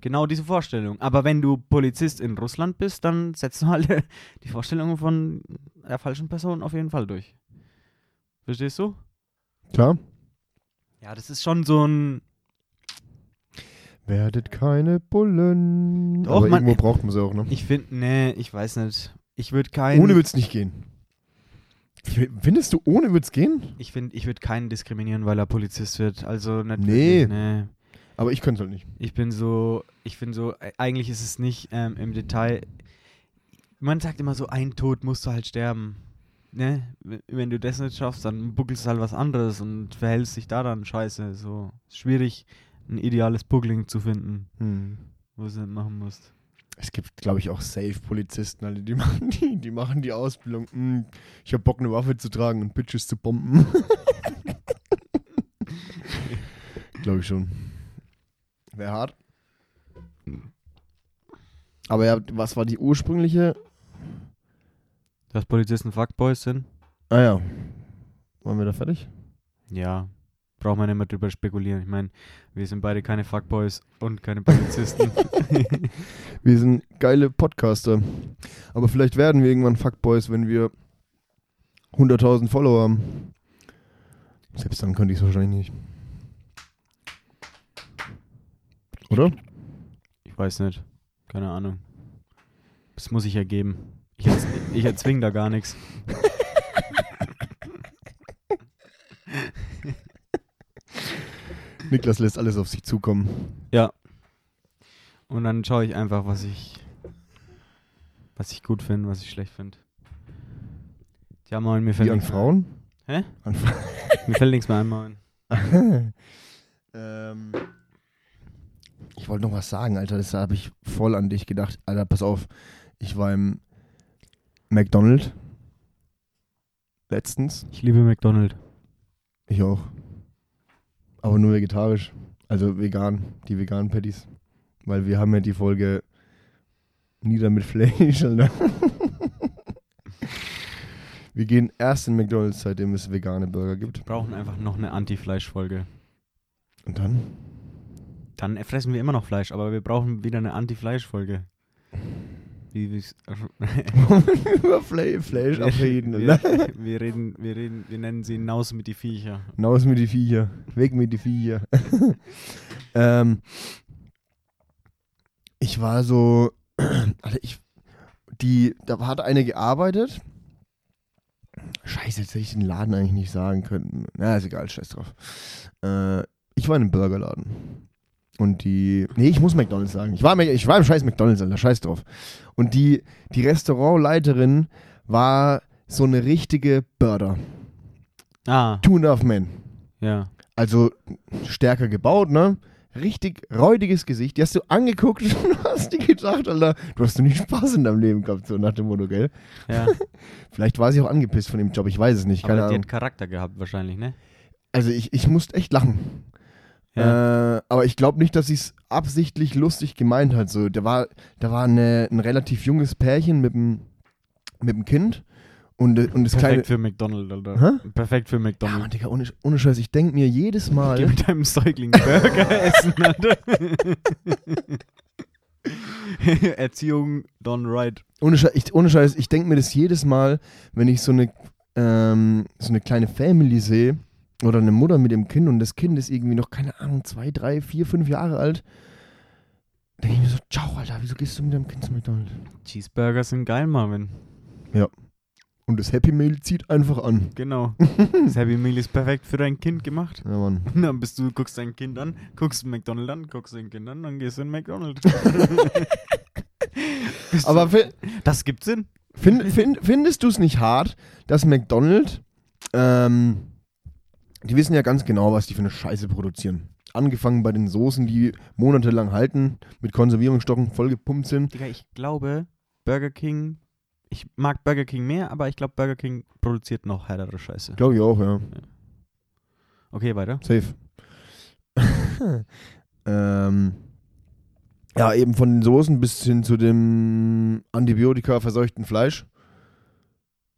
Genau diese Vorstellung. Aber wenn du Polizist in Russland bist, dann setzt du halt die Vorstellungen von der falschen Person auf jeden Fall durch. Verstehst du? Klar. Ja, das ist schon so ein. Werdet keine Bullen. Doch, Aber man- irgendwo braucht man sie auch, ne? Ich finde, nee, ich weiß nicht. Ich würde keinen. Ohne wird's nicht gehen. Findest du, ohne wird's gehen? Ich finde, ich würde keinen diskriminieren, weil er Polizist wird. Also nicht Nee. nee. Aber ich könnte halt nicht. Ich bin so, ich bin so, e- eigentlich ist es nicht ähm, im Detail. Man sagt immer so, ein Tod musst du halt sterben. Ne? Wenn du das nicht schaffst, dann buckelst du halt was anderes und verhältst dich da dann scheiße. So ist schwierig, ein ideales Buckling zu finden, Hm. wo du nicht machen musst. Es gibt, glaube ich, auch Safe-Polizisten, Alter. Die machen die, die machen die Ausbildung. Hm, ich hab Bock, eine Waffe zu tragen und Bitches zu bomben. glaube ich schon. Wäre hart. Aber ja, was war die ursprüngliche? Dass Polizisten Fuckboys sind? Ah ja. Waren wir da fertig? Ja. Braucht man nicht mehr drüber spekulieren. Ich meine, wir sind beide keine Fuckboys und keine Polizisten. Wir sind geile Podcaster. Aber vielleicht werden wir irgendwann Fuckboys, wenn wir 100.000 Follower haben. Selbst dann könnte ich es wahrscheinlich nicht. Oder? Ich weiß nicht. Keine Ahnung. Das muss ich ergeben. Ich, erz ich erzwing da gar nichts. Niklas lässt alles auf sich zukommen. Ja. Und dann schaue ich einfach, was ich was ich gut finde, was ich schlecht finde. Ja, moin, mir fällt Wie an nichts mehr Frauen? Hä? An Fra. Mir fällt nichts mehr ein, moin. ähm, ich wollte noch was sagen, Alter. Das habe ich voll an dich gedacht. Alter, pass auf. Ich war im McDonald's letztens. Ich liebe McDonald's. Ich auch. Aber nur vegetarisch. Also vegan. Die veganen Patties. Weil wir haben ja die Folge Nieder mit Fleisch, Alter. Wir gehen erst in McDonalds, seitdem es vegane Burger gibt. Wir brauchen einfach noch eine Anti-Fleisch-Folge. Und dann? Dann fressen wir immer noch Fleisch, aber wir brauchen wieder eine Anti-Fleisch-Folge. Wie, wie's- Über Fle Fleisch wir, abreden. wir, Alter. wir reden, wir reden, wir nennen sie Naus mit die Viecher. Hinaus mit die Viecher. Weg mit die Viecher. ähm, ich war so, also ich, die, da hat eine gearbeitet. Scheiße, jetzt hätte ich den Laden eigentlich nicht sagen können. Na, ist egal, scheiß drauf. Äh, ich war in einem Burgerladen. Und die, nee, ich muss McDonalds sagen. Ich war, ich war im scheiß McDonalds, Alter, scheiß drauf. Und die, die Restaurantleiterin war so eine richtige Börder. Ah, Two and a half men. ja. Also stärker gebaut, ne? Richtig räudiges Gesicht. Die hast du angeguckt und hast dir gedacht, Alter, du hast nie Spaß in deinem Leben gehabt, so nach dem Motto, gell? ja. Vielleicht war sie auch angepisst von dem Job, ich weiß es nicht, keine aber die Ahnung. hat Charakter gehabt wahrscheinlich, ne? Also ich, ich musste echt lachen. Ja. Äh, aber ich glaube nicht, dass sie es absichtlich lustig gemeint hat. So, da war, da war eine, ein relativ junges Pärchen mit dem mit dem Kind und, äh, und das kleine. Perfekt für McDonald's, Alter. Hä? Perfekt für Ja, Mann, McDonald's. Digga, ohne, ohne Scheiß, ich denke mir jedes Mal. Geh mit deinem Säugling Burger essen, Alter. Erziehung done right. Ohne Scheiß, ich, ohne Scheiß, ich denke mir das jedes Mal, wenn ich so eine, ähm, so eine kleine Family sehe oder eine Mutter mit dem Kind und das Kind ist irgendwie noch, keine Ahnung, zwei, drei, vier, fünf Jahre alt. Denke ich mir so, ciao, Alter, wieso gehst du mit deinem Kind zu McDonald's? Cheeseburger sind geil, Marvin. Und das Happy Meal zieht einfach an. Genau. Das Happy Meal ist perfekt für dein Kind gemacht. Ja, Mann. Dann bist du, guckst dein Kind an, guckst McDonald's an, guckst dein Kind an, dann gehst du in McDonald's. Aber du, das gibt Sinn. find, find, findest du es nicht hart, dass McDonald's, ähm, die wissen ja ganz genau, was die für eine Scheiße produzieren. Angefangen bei den Soßen, die monatelang halten, mit Konservierungsstocken vollgepumpt sind. Digga, ich glaube, Burger King, ich mag Burger King mehr, aber ich glaube, Burger King produziert noch härtere Scheiße. Glaube ich auch, ja. Okay, weiter. Safe. ähm, ja, eben von den Soßen bis hin zu dem Antibiotika verseuchten Fleisch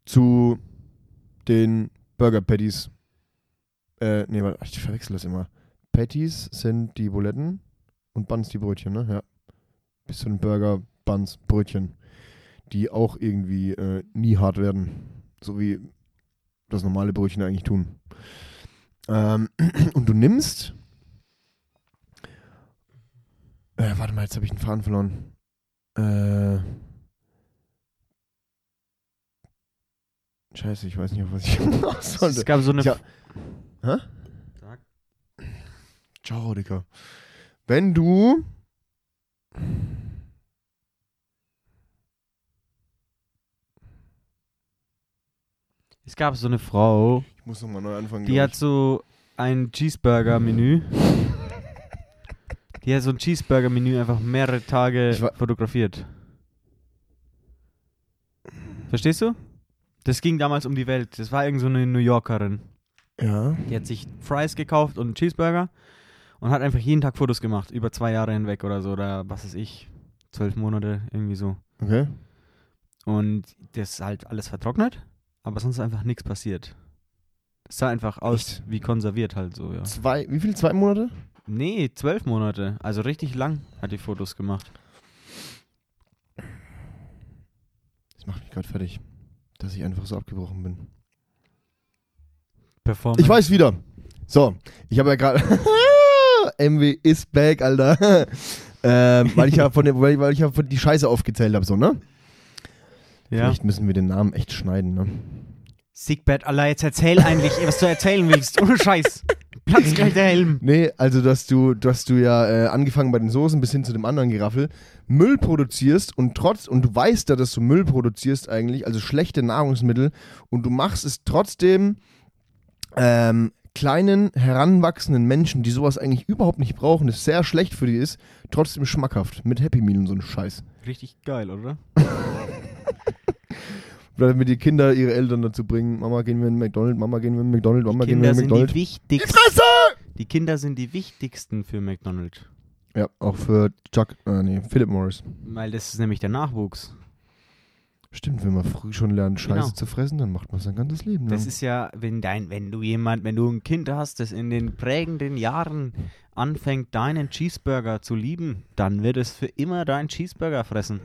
zu den Burger Patties. Äh, nee, warte, ich verwechsel das immer. Patties sind die Buletten und Buns die Brötchen, ne? Ja. Bis zu den Burger, Buns, Brötchen, die auch irgendwie äh, nie hart werden. So wie das normale Brötchen eigentlich tun. Ähm, und du nimmst. Äh, warte mal, jetzt habe ich den Faden verloren. Äh. Scheiße, ich weiß nicht, auf was ich hinaus sollte. Es gab so eine. Ja. Hä? Sag. Ciao, Digga. Wenn du. Es gab so eine Frau, Ich muss nochmal neu anfangen. die hat so ein Cheeseburger-Menü. Die hat so ein Cheeseburger-Menü einfach mehrere Tage fotografiert. Verstehst du? Das ging damals um die Welt. Das war irgend so eine New Yorkerin. Ja. Die hat sich Fries gekauft und einen Cheeseburger und hat einfach jeden Tag Fotos gemacht, über zwei Jahre hinweg oder so, oder was weiß ich, zwölf Monate, irgendwie so. Okay. Und das ist halt alles vertrocknet, aber sonst ist einfach nichts passiert. Es sah einfach aus Echt? wie konserviert halt so, ja. Zwei, wie viel? Zwei Monate? Nee, zwölf Monate, also richtig lang hat die Fotos gemacht. Das macht mich gerade fertig. Dass ich einfach so abgebrochen bin. Performance. Ich weiß wieder. So, ich habe ja gerade. MW is back, Alter. ähm, weil ich ja von der, weil, weil ich ja von die Scheiße aufgezählt habe, so, ne? Ja. Vielleicht müssen wir den Namen echt schneiden, ne? Siegbert, Allah, jetzt erzähl eigentlich, was du erzählen willst. Ohne Scheiß. Platz gleich der Helm. Nee, also dass du, dass du ja äh, angefangen bei den Soßen bis hin zu dem anderen Geraffel Müll produzierst und trotz und du weißt ja, dass du Müll produzierst eigentlich, also schlechte Nahrungsmittel und du machst es trotzdem ähm, kleinen heranwachsenden Menschen, die sowas eigentlich überhaupt nicht brauchen, das sehr schlecht für die ist, trotzdem schmackhaft mit Happy Meal und so ein Scheiß. Richtig geil, oder? Oder damit die Kinder ihre Eltern dazu bringen, Mama gehen wir in McDonald's, Mama gehen wir in McDonald's, Mama Die gehen wir Kinder in sind die McDonald's. wichtigsten. Fresse! Die Kinder sind die wichtigsten für McDonald's. Ja, auch für Chuck, äh, nee, Philip Morris. Weil das ist nämlich der Nachwuchs. Stimmt, wenn man früh schon lernt, Scheiße Genau. zu fressen, dann macht man sein ganzes Leben lang. Das ist ja, wenn dein, wenn du jemand, wenn du ein Kind hast, das in den prägenden Jahren anfängt, deinen Cheeseburger zu lieben, dann wird es für immer deinen Cheeseburger fressen.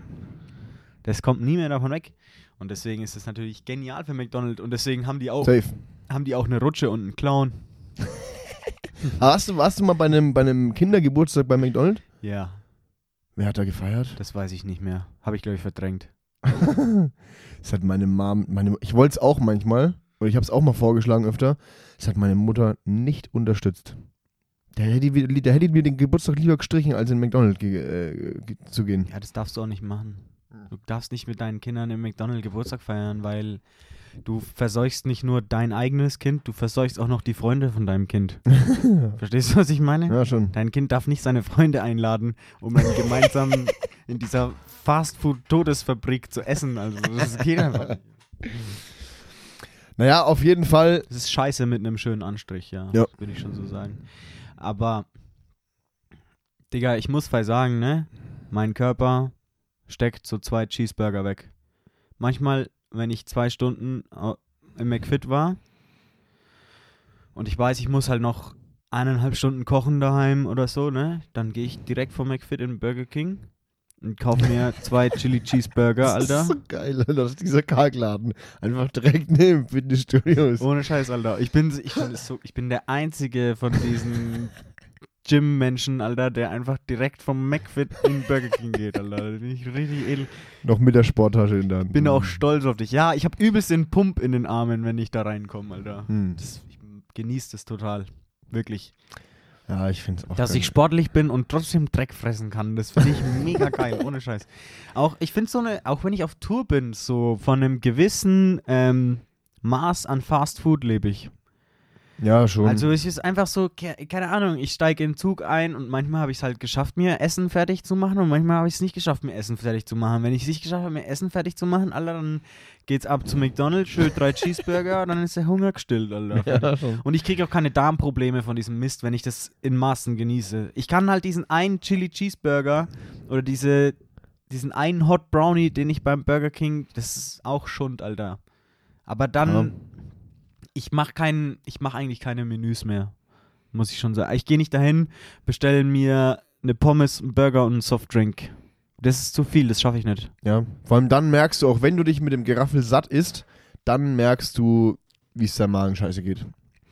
Das kommt nie mehr davon weg. Und deswegen ist es natürlich genial für McDonald's und deswegen haben die auch, Safe. haben die auch eine Rutsche und einen Clown. Hast du, warst du mal bei einem, bei einem Kindergeburtstag bei McDonald's? Ja, Wer hat da gefeiert? das weiß ich nicht mehr. Habe ich, glaube ich, verdrängt. Das hat meine Mom, meine, ich wollte es auch manchmal, oder ich habe es auch mal vorgeschlagen öfter, das hat meine Mutter nicht unterstützt. Der hätte, hätte mir den Geburtstag lieber gestrichen, als in McDonald's ge, äh, zu gehen. Ja, das darfst du auch nicht machen. Du darfst nicht mit deinen Kindern im McDonald's Geburtstag feiern, weil du verseuchst nicht nur dein eigenes Kind, du verseuchst auch noch die Freunde von deinem Kind. Verstehst du, was ich meine? Ja, schon. Dein Kind darf nicht seine Freunde einladen, um dann gemeinsam in dieser Fastfood-Todesfabrik zu essen. Also das geht einfach nicht. Naja, auf jeden Fall. Das ist scheiße mit einem schönen Anstrich, ja. Ja. Würde ich schon so sagen. Aber, Digga, ich muss bei sagen, ne? Mein Körper steckt so zwei Cheeseburger weg. Manchmal, wenn ich zwei Stunden au- im McFit war und ich weiß, ich muss halt noch eineinhalb Stunden kochen daheim oder so, ne? Dann gehe ich direkt vom McFit in Burger King und kaufe mir zwei Chili Cheeseburger, Das Alter. ist so geil, Alter. Das ist dieser Karkladen. Einfach direkt neben Fitnessstudios. Ohne Scheiß, Alter. Ich bin, ich, bin so, ich bin der einzige von diesen Gym-Menschen, Alter, der einfach direkt vom McFit in Burger King geht, Alter. Da bin ich richtig edel. Noch mit der Sporttasche in der Hand. Bin auch stolz auf dich. Ja, ich habe übelst den Pump in den Armen, wenn ich da reinkomme, Alter. Hm. Das, ich genieße das total. Wirklich. Ja, ich finde es auch Dass geil. ich sportlich bin und trotzdem Dreck fressen kann, das finde ich mega geil, ohne Scheiß. Auch, ich finde so eine, auch wenn ich auf Tour bin, so von einem gewissen ähm, Maß an Fast Food lebe ich. Ja, schon. Also es ist einfach so, ke- keine Ahnung, ich steige in den Zug ein und manchmal habe ich es halt geschafft, mir Essen fertig zu machen und manchmal habe ich es nicht geschafft, mir Essen fertig zu machen. Wenn ich es nicht geschafft habe, mir Essen fertig zu machen, Alter, dann geht's ab zu McDonalds, schön drei Cheeseburger, dann ist der Hunger gestillt, Alter. ja. Und ich kriege auch keine Darmprobleme von diesem Mist, wenn ich das in Maßen genieße. Ich kann halt diesen einen Chili Cheeseburger oder diese, diesen einen Hot Brownie, den ich beim Burger King, das ist auch Schund, Alter. Aber dann, Ja. Ich mache keinen, ich mache eigentlich keine Menüs mehr, muss ich schon sagen. Ich gehe nicht dahin, bestelle mir eine Pommes, einen Burger und einen Softdrink Das ist zu viel, das schaffe ich nicht. Ja. Vor allem dann merkst du, auch wenn du dich mit dem Geraffel satt isst, dann merkst du, wie es deinem Magen scheiße geht.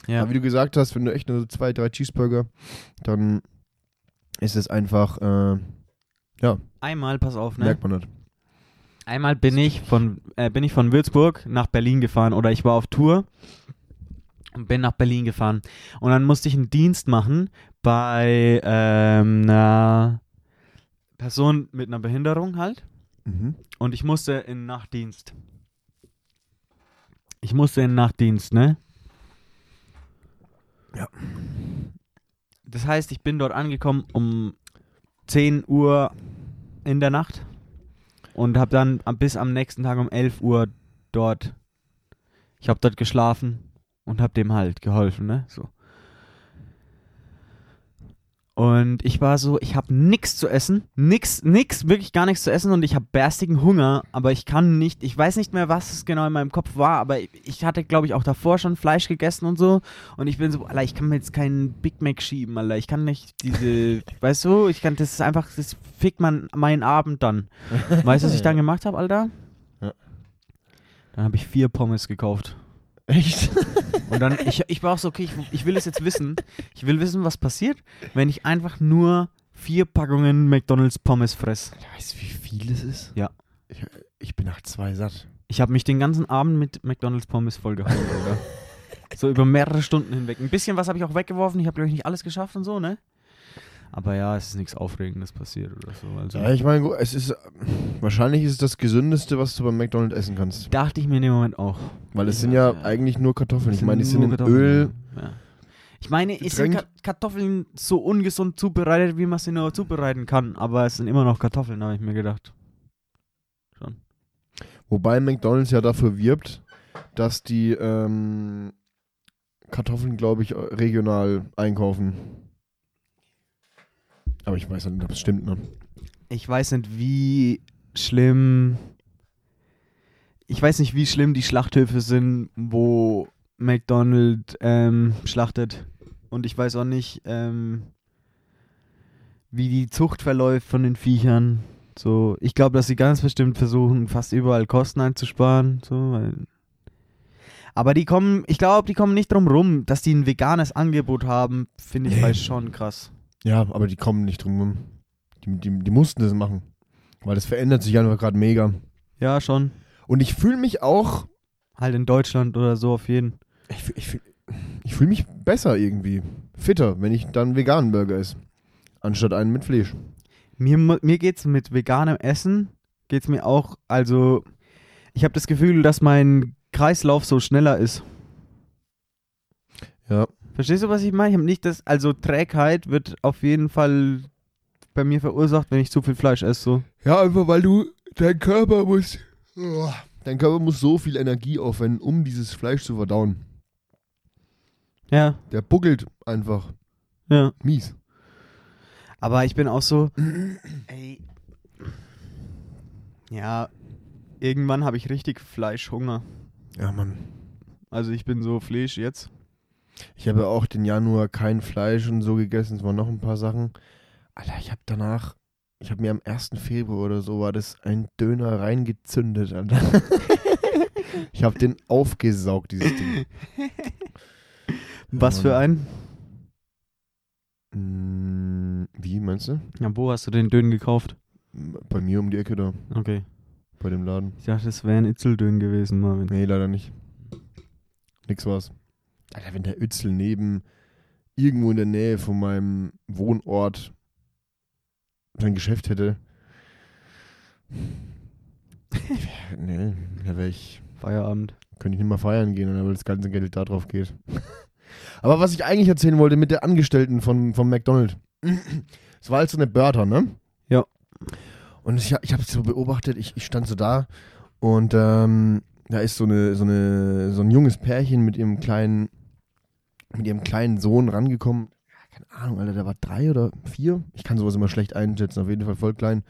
Ja. Aber wie du gesagt hast, wenn du echt nur zwei, drei Cheeseburger, dann ist es einfach, äh, Einmal, pass auf, ne? merkt man nicht. Einmal bin ich von äh, bin ich von Würzburg nach Berlin gefahren oder ich war auf Tour und bin nach Berlin gefahren und dann musste ich einen Dienst machen bei ähm, einer Person mit einer Behinderung halt Mhm. und ich musste in Nachtdienst. Ich musste in Nachtdienst, ne? Ja. Das heißt, ich bin dort angekommen um 10 Uhr in der Nacht und habe dann bis am nächsten Tag um 11 Uhr dort, ich habe dort geschlafen und habe dem halt geholfen, ne? So. Und ich war so, ich habe nichts zu essen, nix, nix, wirklich gar nichts zu essen und ich habe berstigen Hunger, aber ich kann nicht, ich weiß nicht mehr, was es genau in meinem Kopf war, aber ich, ich hatte, glaube ich, auch davor schon Fleisch gegessen und so und ich bin so, Alter, ich kann mir jetzt keinen Big Mac schieben, Alter, ich kann nicht diese, weißt du, ich kann, das ist einfach, das fickt man meinen Abend dann. Weißt du, was ich dann gemacht habe, Alter? Ja. Dann habe ich vier Pommes gekauft. Echt? Und dann, ich, ich war auch so, okay, ich, ich will es jetzt wissen. Ich will wissen, was passiert, wenn ich einfach nur vier Packungen McDonalds Pommes fress. Weißt du, wie viel es ist? Ja. Ich, ich bin nach zwei satt. Ich habe mich den ganzen Abend mit McDonalds Pommes vollgehauen, oder? So über mehrere Stunden hinweg. Ein bisschen was habe ich auch weggeworfen. Ich habe, glaube ich, nicht alles geschafft und so, ne? Aber ja, es ist nichts Aufregendes passiert oder so. Also Ja, ich meine, es ist, wahrscheinlich ist es das Gesündeste, was du beim McDonald's essen kannst. dachte ich mir in dem Moment auch. Weil es Ja, sind ja, ja. eigentlich nur Kartoffeln. Ich meine, die sind in Öl. Ja. Ich meine, ist sind. Ka Kartoffeln so ungesund zubereitet, wie man sie nur zubereiten kann, aber es sind immer noch Kartoffeln, habe ich mir gedacht. Schon. Wobei McDonald's ja dafür wirbt, dass die ähm, Kartoffeln, glaube ich, regional einkaufen. Aber ich weiß nicht, ob es stimmt, ne? Ich weiß nicht, wie schlimm. Ich weiß nicht, wie schlimm die Schlachthöfe sind, wo McDonald's ähm, schlachtet. Und ich weiß auch nicht, ähm, wie die Zucht verläuft von den Viechern. So, ich glaube, dass sie ganz bestimmt versuchen, fast überall Kosten einzusparen. So, aber die kommen, ich glaube, die kommen nicht drum rum, dass die ein veganes Angebot haben, finde ich halt schon krass. Ja, aber die kommen nicht drum rum. Die, die, die mussten das machen. Weil das verändert sich einfach gerade mega. Ja, schon. Und ich fühle mich auch, Halt in Deutschland oder so auf jeden. ich, ich, ich fühle mich besser irgendwie. Fitter, wenn ich dann veganen Burger esse. Anstatt einen mit Fleisch. Mir, mir geht's mit veganem Essen, geht's mir auch, also ich habe das Gefühl, dass mein Kreislauf so schneller ist. Ja. Verstehst du, was ich meine? Ich habe nicht das, also Trägheit wird auf jeden Fall bei mir verursacht, wenn ich zu viel Fleisch esse. So. Ja, einfach weil du, dein Körper muss, Uah. dein Körper muss so viel Energie aufwenden, um dieses Fleisch zu verdauen. Ja, Der buckelt einfach. ja. Mies. Aber ich bin auch so, ey, ja, irgendwann habe ich richtig Fleischhunger. Ja, Mann. Also ich bin so Fleisch jetzt. Ich habe ja auch den Januar kein Fleisch und so gegessen. Es waren noch ein paar Sachen. Alter, ich habe danach, ich habe mir am 1. Februar oder so, war das ein Döner reingezündet, Alter. ich habe den aufgesaugt, dieses Ding. Was für ein? Mm, Wie, meinst du? Ja, wo hast du den Dönen gekauft? Bei mir um die Ecke da, Okay. bei dem Laden. Ich dachte, es wäre ein Itzeldön gewesen, Marvin. Nee, leider nicht. Nix war's. Alter, wenn der Ötzel neben irgendwo in der Nähe von meinem Wohnort sein Geschäft hätte. nee, da wäre ich. Feierabend. Könnte ich nicht mal feiern gehen, weil das ganze Geld da drauf geht. Aber was ich eigentlich erzählen wollte mit der Angestellten von, von McDonald's. Es war halt so eine Börter, ne? Ja. Und ich, ich habe es so beobachtet, ich, ich stand so da und ähm, da ist so eine, so eine, so ein junges Pärchen mit ihrem kleinen, mit ihrem kleinen Sohn rangekommen. Keine Ahnung, Alter, der war drei oder vier. Ich kann sowas immer schlecht einschätzen, auf jeden Fall voll klein.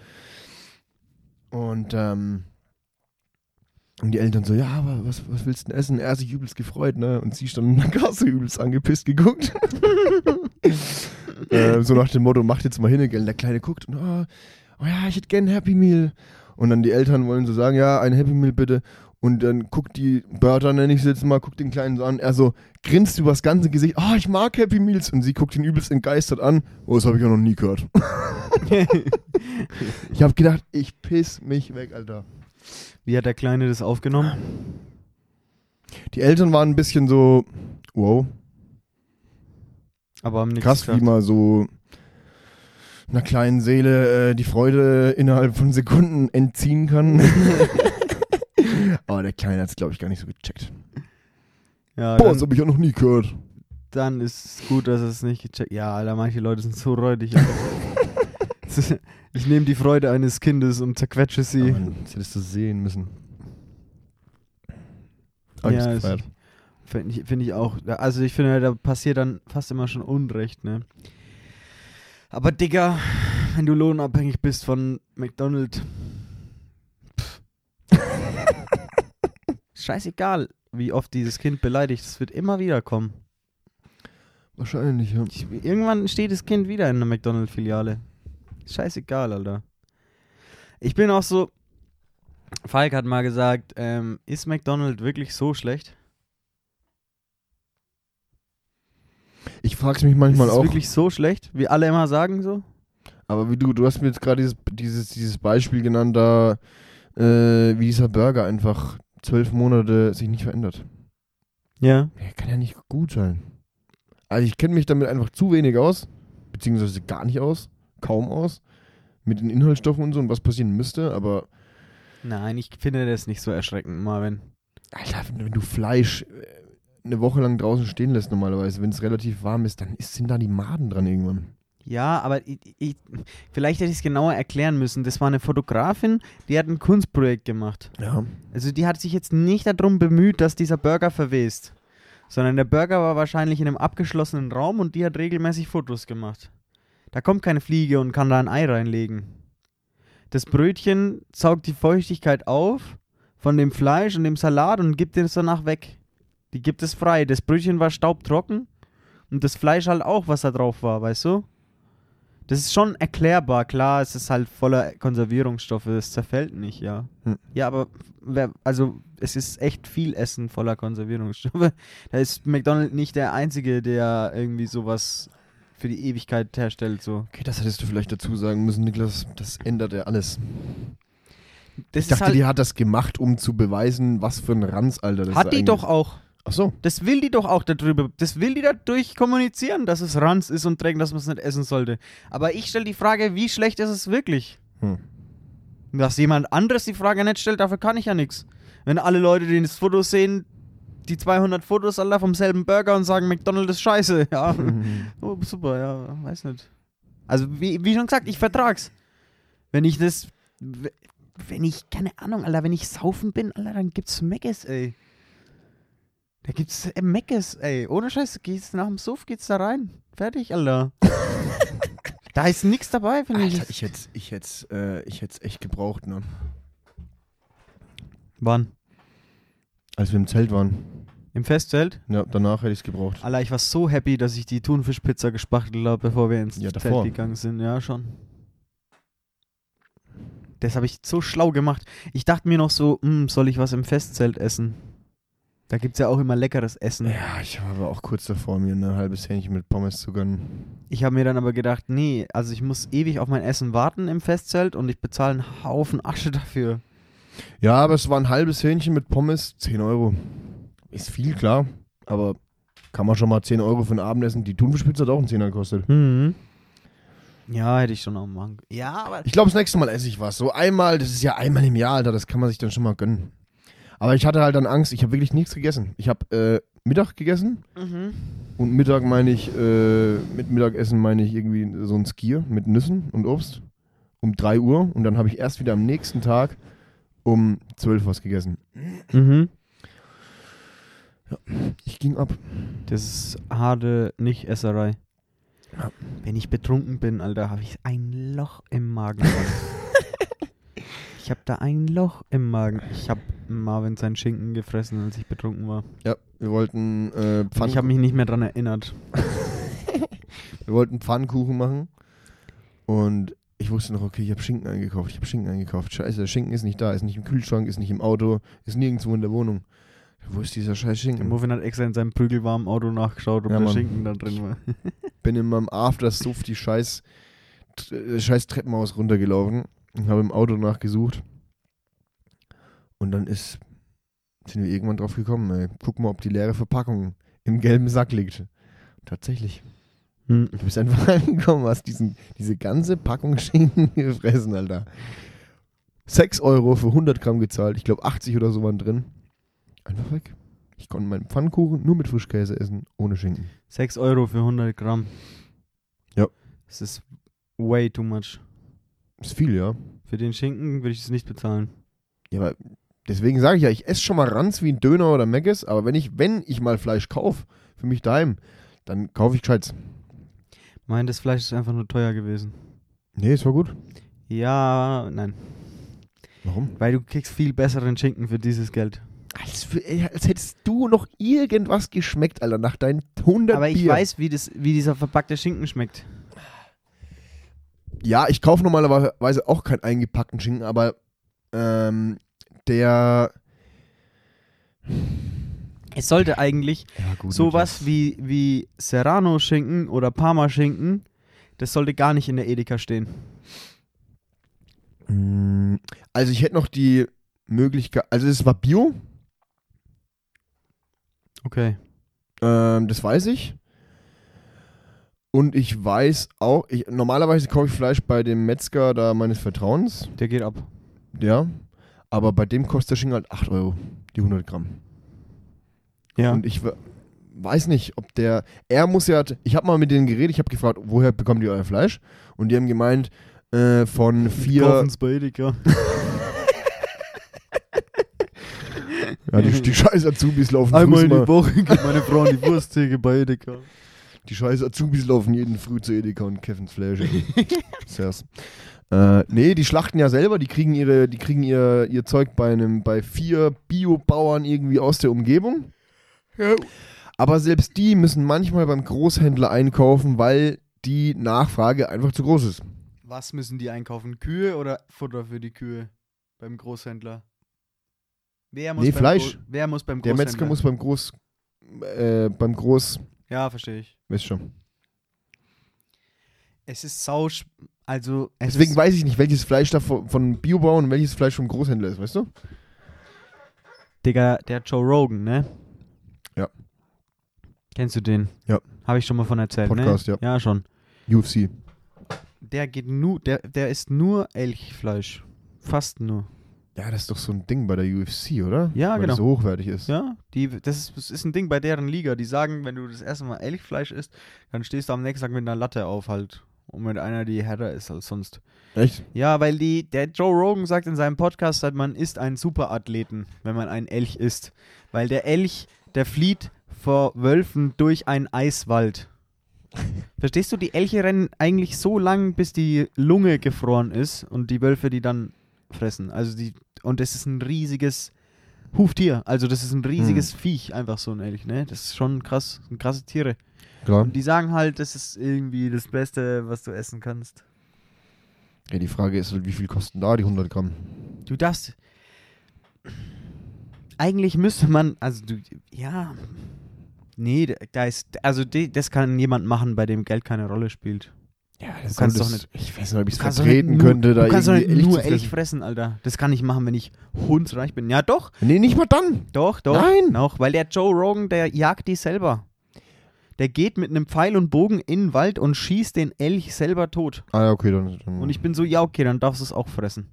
Und, ähm, und die Eltern so, ja, aber was, was willst du denn essen? Er hat sich übelst gefreut, ne? Und sie stand in der Kasse übelst angepisst geguckt. äh, so nach dem Motto, macht jetzt mal hin, gell? Und der Kleine guckt und, ah, oh ja, ich hätte gern ein Happy Meal. Und dann die Eltern wollen so sagen, ja, ein Happy Meal bitte. Und dann guckt die Bertha, nenne ich sie jetzt mal, guckt den Kleinen so an. Er so grinst übers ganze Gesicht. Oh, ich mag Happy Meals. Und sie guckt ihn übelst entgeistert an. Oh, das habe ich ja noch nie gehört. ich habe gedacht, ich piss mich weg, Alter. Wie hat der Kleine das aufgenommen? Die Eltern waren ein bisschen so, wow, Aber haben nichts krass, wie gesagt. man so einer kleinen Seele äh, die Freude innerhalb von Sekunden entziehen kann. Aber der Kleine hat es, glaube ich, gar nicht so gecheckt. Ja, Boah, das habe ich ja noch nie gehört. dann ist es gut, dass es nicht gecheckt Ja, Alter, manche Leute sind so räudig. Ich nehme die Freude eines Kindes und zerquetsche sie. Mann, das hättest du sehen müssen. Hab Ja. Finde ich, find ich auch. Also ich finde, da passiert dann fast immer schon Unrecht, ne? Aber Digga, wenn du lohnabhängig bist von McDonald's. Scheißegal, wie oft dieses Kind beleidigt. Es wird immer wieder kommen. Wahrscheinlich, ja. Ich, irgendwann steht das Kind wieder in einer McDonald's-Filiale. Scheißegal, Alter. Ich bin auch so. Falk hat mal gesagt, ähm, ist McDonald's wirklich so schlecht? Ich frag's mich manchmal ist es auch. wirklich so schlecht, wie alle immer sagen so? Aber wie du, du hast mir jetzt gerade dieses, dieses, dieses Beispiel genannt, da äh, wie dieser Burger einfach zwölf Monate sich nicht verändert. Ja. Der kann ja nicht gut sein. Also ich kenne mich damit einfach zu wenig aus, beziehungsweise gar nicht aus, kaum aus, mit den Inhaltsstoffen und so und was passieren müsste, aber Nein, ich finde das nicht so erschreckend, Marvin. Alter, wenn, du Fleisch äh, eine Woche lang draußen stehen lässt normalerweise, wenn es relativ warm ist, dann sind da die Maden dran irgendwann. Ja, aber ich, ich, vielleicht hätte ich es genauer erklären müssen. Das war eine Fotografin, die hat ein Kunstprojekt gemacht. Ja. Also die hat sich jetzt nicht darum bemüht, dass dieser Burger verwest. Sondern der Burger war wahrscheinlich in einem abgeschlossenen Raum und die hat regelmäßig Fotos gemacht. Da kommt keine Fliege und kann da ein Ei reinlegen. Das Brötchen saugt die Feuchtigkeit auf von dem Fleisch und dem Salat und gibt es danach weg. Die gibt es frei. Das Brötchen war staubtrocken und das Fleisch halt auch, was da drauf war, weißt du? Das ist schon erklärbar, klar, es ist halt voller Konservierungsstoffe, es zerfällt nicht, ja. Hm. Ja, aber wer, also es ist echt viel Essen voller Konservierungsstoffe. Da ist McDonald's nicht der einzige, der irgendwie sowas für die Ewigkeit herstellt, so. Okay, das hättest du vielleicht dazu sagen müssen, Niklas. Das ändert ja alles. Das Ich dachte, halt, die hat das gemacht, um zu beweisen, was für ein Ranz, Alter. Das hat ist die doch auch. Ach so. Das will die doch auch darüber. Das will die dadurch kommunizieren, dass es Ranz ist und trägt, dass man es nicht essen sollte. Aber ich stelle die Frage, wie schlecht ist es wirklich? Hm. Dass jemand anderes die Frage nicht stellt, dafür kann ich ja nichts. Wenn alle Leute, die das Foto sehen, die 200 Fotos alle vom selben Burger und sagen, McDonald's ist scheiße, ja. oh, super, ja, weiß nicht. Also, wie, wie schon gesagt, ich vertrag's. Wenn ich das. Wenn ich, keine Ahnung, Alter, wenn ich saufen bin, Alter, dann gibt's Meckes, ey. Da gibt's äh, Meckes, ey. Ohne Scheiß, geht's nach dem Suff, geht's da rein. Fertig, Alter. da ist nichts dabei, finde ich. Alter, ich hätte ich hätt's, äh, ich hätt's echt gebraucht, ne? Wann? Als wir im Zelt waren. Im Festzelt? Ja, danach hätte ich es gebraucht. Alter, ich war so happy, dass ich die Thunfischpizza gespachtelt habe, bevor wir ins Ja, Zelt davor. gegangen sind. Ja, schon. Das habe ich so schlau gemacht. Ich dachte mir noch so, hm, soll ich was im Festzelt essen? Da gibt es ja auch immer leckeres Essen. Ja, ich war aber auch kurz davor, mir ein halbes Hähnchen mit Pommes zu gönnen. Ich habe mir dann aber gedacht, nee, also ich muss ewig auf mein Essen warten im Festzelt und ich bezahle einen Haufen Asche dafür. Ja, aber es war ein halbes Hähnchen mit Pommes, 10 Euro. Ist viel, klar. Aber kann man schon mal 10 Euro für ein Abendessen. Die Thunfischpizza hat auch einen Zehner gekostet. Mhm. Ja, hätte ich schon auch machen können. Ja, aber Ich glaube, das nächste Mal esse ich was. So einmal, das ist ja einmal im Jahr, Alter, das kann man sich dann schon mal gönnen. Aber ich hatte halt dann Angst, ich habe wirklich nichts gegessen. Ich habe äh, Mittag gegessen Mhm. und Mittag meine ich, äh, mit Mittagessen meine ich irgendwie so ein Skier mit Nüssen und Obst um 3 Uhr und dann habe ich erst wieder am nächsten Tag um 12 was gegessen. Mhm. Ich ging ab. Das ist harte Nicht-Esserei. Ja. Wenn ich betrunken bin, Alter, habe ich ein Loch im Magen. ich habe da ein Loch im Magen. Ich habe Marvin seinen Schinken gefressen, als ich betrunken war. Ja, wir wollten äh, Und Pfann ich habe mich nicht mehr dran erinnert. Wir wollten Pfannkuchen machen und ich wusste noch, okay, ich habe Schinken eingekauft, ich habe Schinken eingekauft. Scheiße, der Schinken ist nicht da, ist nicht im Kühlschrank, ist nicht im Auto, ist nirgendwo in der Wohnung. Wo ist dieser scheiß Der Schinken? Movin hat extra in seinem prügelwarmen Auto nachgeschaut, ob Ja, der Mann. Schinken da drin war. bin in meinem Aftersuff die scheiß, äh, scheiß Treppenhaus runtergelaufen und habe im Auto nachgesucht. Und dann ist, sind wir irgendwann drauf gekommen, ey. Guck mal, ob die leere Verpackung im gelben Sack liegt. Tatsächlich. Hm. Du bist einfach reingekommen, hast diesen, diese ganze Packung Schinken gefressen, Alter. 6 Euro für 100 Gramm gezahlt. Ich glaube 80 oder so waren drin. Einfach weg. Ich konnte meinen Pfannkuchen nur mit Frischkäse essen, ohne Schinken. 6 Euro für 100 Gramm. Ja. Das ist way too much. Ist viel, ja. Für den Schinken würde ich es nicht bezahlen. Ja, aber deswegen sage ich ja, ich esse schon mal Ranz wie ein Döner oder Meggis, aber wenn ich, wenn ich mal Fleisch kaufe, für mich daheim, dann kaufe ich gescheit. Mein, das Fleisch ist einfach nur teuer gewesen. Nee, es war gut. Ja, nein. Warum? Weil du kriegst viel besseren Schinken für dieses Geld. Als, für, ey, als hättest du noch irgendwas geschmeckt, Alter, nach deinen 100 Aber ich Bier. weiß, wie, das, wie dieser verpackte Schinken schmeckt. Ja, ich kaufe normalerweise auch keinen eingepackten Schinken, aber ähm, der. Es sollte eigentlich Ja, gut. sowas wie, wie Serrano-Schinken oder Parma-Schinken, das sollte gar nicht in der Edeka stehen. Mm, Also, ich hätte noch die Möglichkeit. Also, es war Bio, Okay. ähm, das weiß ich. Und ich weiß auch, ich, normalerweise kaufe ich Fleisch bei dem Metzger da meines Vertrauens. Der geht ab. Ja. Aber bei dem kostet der Schinken halt 8 Euro, die 100 Gramm. Ja. Und ich we- weiß nicht, ob der. Er muss ja. Ich habe mal mit denen geredet, ich habe gefragt, woher bekommt ihr euer Fleisch? Und die haben gemeint, äh, von vier. Kaufen's bei Edeka. Ja, die, die scheiß Azubis laufen Einmal in die Woche geht meine Frau an die Wursttheke bei Edeka. Die scheiß Azubis laufen jeden früh zu Edeka und Kevins Fleisch. Servus. Äh, nee, die schlachten ja selber, die kriegen ihre, die kriegen ihr, ihr Zeug bei einem, bei vier Biobauern irgendwie aus der Umgebung. Aber selbst die müssen manchmal beim Großhändler einkaufen, weil die Nachfrage einfach zu groß ist. Was müssen die einkaufen? Kühe oder Futter für die Kühe beim Großhändler? Wer muss Nee, beim Fleisch. Gro wer muss beim Der Großhändler? Metzger muss beim Groß, äh, beim Groß, Ja, verstehe ich. Weißt schon. Es ist sausch. Also, es Deswegen ist, weiß ich nicht, welches Fleisch da von, von Biobauern und welches Fleisch vom Großhändler ist, weißt du? Digga, der Joe Rogan, ne? Ja. Kennst du den? Ja. Habe ich schon mal von erzählt, Podcast, ne? ja. Ja, schon. UFC. Der geht nur, der, der isst nur Elchfleisch. Fast nur. Ja, das ist doch so ein Ding bei der UFC, oder? Ja, Weil genau. das so hochwertig ist. Ja, die, das, ist, das ist ein Ding bei deren Liga. Die sagen, wenn du das erste Mal Elchfleisch isst, dann stehst du am nächsten Tag mit einer Latte auf halt. Und mit einer, die härter ist als sonst. Echt? Ja, weil die, der Joe Rogan sagt in seinem Podcast, halt, man ist ein Superathleten, wenn man ein Elch isst. Weil der Elch, der flieht vor Wölfen durch einen Eiswald. Verstehst du, die Elche rennen eigentlich so lang, bis die Lunge gefroren ist und die Wölfe die dann fressen. Also die, und es ist ein riesiges Huftier. Also das ist ein riesiges Viech, einfach so Elch, ne? Das ist schon krass, sind krasse Tiere. Klar. Und die sagen halt, das ist irgendwie das Beste, was du essen kannst. Ja, die Frage ist halt, wie viel kosten da die 100 Gramm? Du darfst. Eigentlich müsste man, also du, ja. Nee, da- ist, also das kann jemand machen, bei dem Geld keine Rolle spielt. Ja, das kannst das, doch nicht- Ich weiß nicht, ob ich es Du vertreten nur- könnte, da Du kannst doch nicht irgendwie nur Elch fressen. fressen, Alter. Das kann ich machen, wenn ich hundsreich bin. Ja, doch, Nee, nicht mal dann. doch, doch. Nein. Noch, weil der Joe Rogan, der jagt die selber. Der geht mit einem Pfeil und Bogen in den Wald und schießt den Elch selber tot. Ah, ja, okay, dann. dann Und ich bin so, ja, okay, dann darfst du es auch fressen.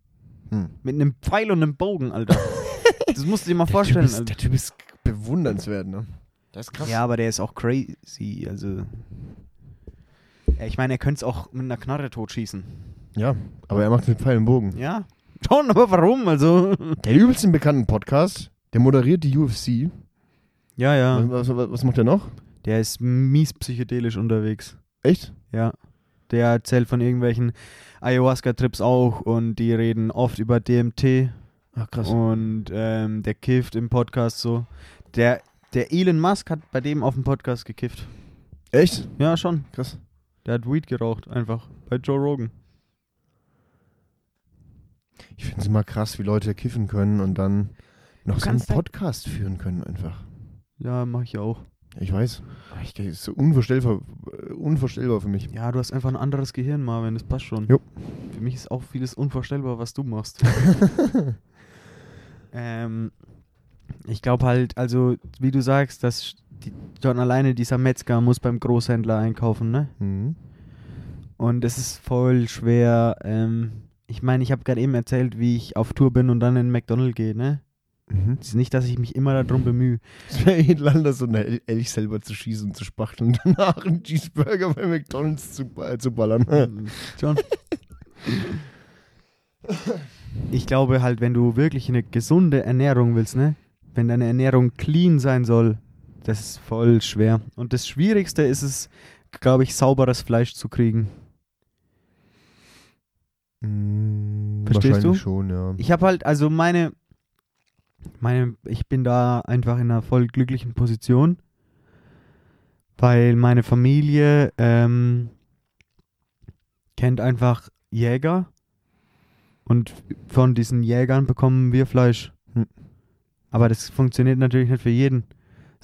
hm. Mit einem Pfeil und einem Bogen, Alter. das musst du dir mal der, vorstellen, typ ist, Alter. der Typ ist bewundernswert, ne? Das ist krass. Ja, aber der ist auch crazy, also. Ich meine, er könnte es auch mit einer Knarre totschießen. Ja, aber er macht es mit Pfeil und Bogen. Ja. Schon, aber warum? Also. Der übelst einen bekannten Podcast, der moderiert die UFC. Ja, ja. Was, was, was macht der noch? Der ist mies psychedelisch unterwegs. Echt? Ja. Der erzählt von irgendwelchen Ayahuasca-Trips auch und die reden oft über DMT Ach, krass. und ähm, der kifft im Podcast so. Der, der Elon Musk hat bei dem auf dem Podcast gekifft. Echt? Ja, schon. Krass. Der hat Weed geraucht, einfach. Bei Joe Rogan. Ich finde es immer krass, wie Leute kiffen können und dann noch so einen halt- Podcast führen können einfach. Ja, mache ich auch. Ich weiß. Ich, das ist so unvorstellbar, äh, unvorstellbar für mich. Ja, du hast einfach ein anderes Gehirn, Marvin, das passt schon. Jo. Für mich ist auch vieles unvorstellbar, was du machst. ähm, ich glaube halt, also, wie du sagst, dass die, schon alleine dieser Metzger muss beim Großhändler einkaufen, ne? Mhm. Und es ist voll schwer. Ähm, ich meine, ich habe gerade eben erzählt, wie ich auf Tour bin und dann in McDonald's gehe, ne? Mhm. Es ist nicht, dass ich mich immer darum bemühe. Es wäre hintereinander so eine El- Elch selber zu schießen und zu spachteln und danach einen Cheeseburger bei McDonalds zu, äh, zu ballern. John. Ich glaube halt, wenn du wirklich eine gesunde Ernährung willst, ne? Wenn deine Ernährung clean sein soll, das ist voll schwer. Und das Schwierigste ist es, glaube ich, sauberes Fleisch zu kriegen. Mm, Verstehst du? schon, ja. Ich habe halt, also meine, meine, ich bin da einfach in einer voll glücklichen Position, weil meine Familie ähm, kennt einfach Jäger und von diesen Jägern bekommen wir Fleisch. Hm. Aber das funktioniert natürlich nicht für jeden.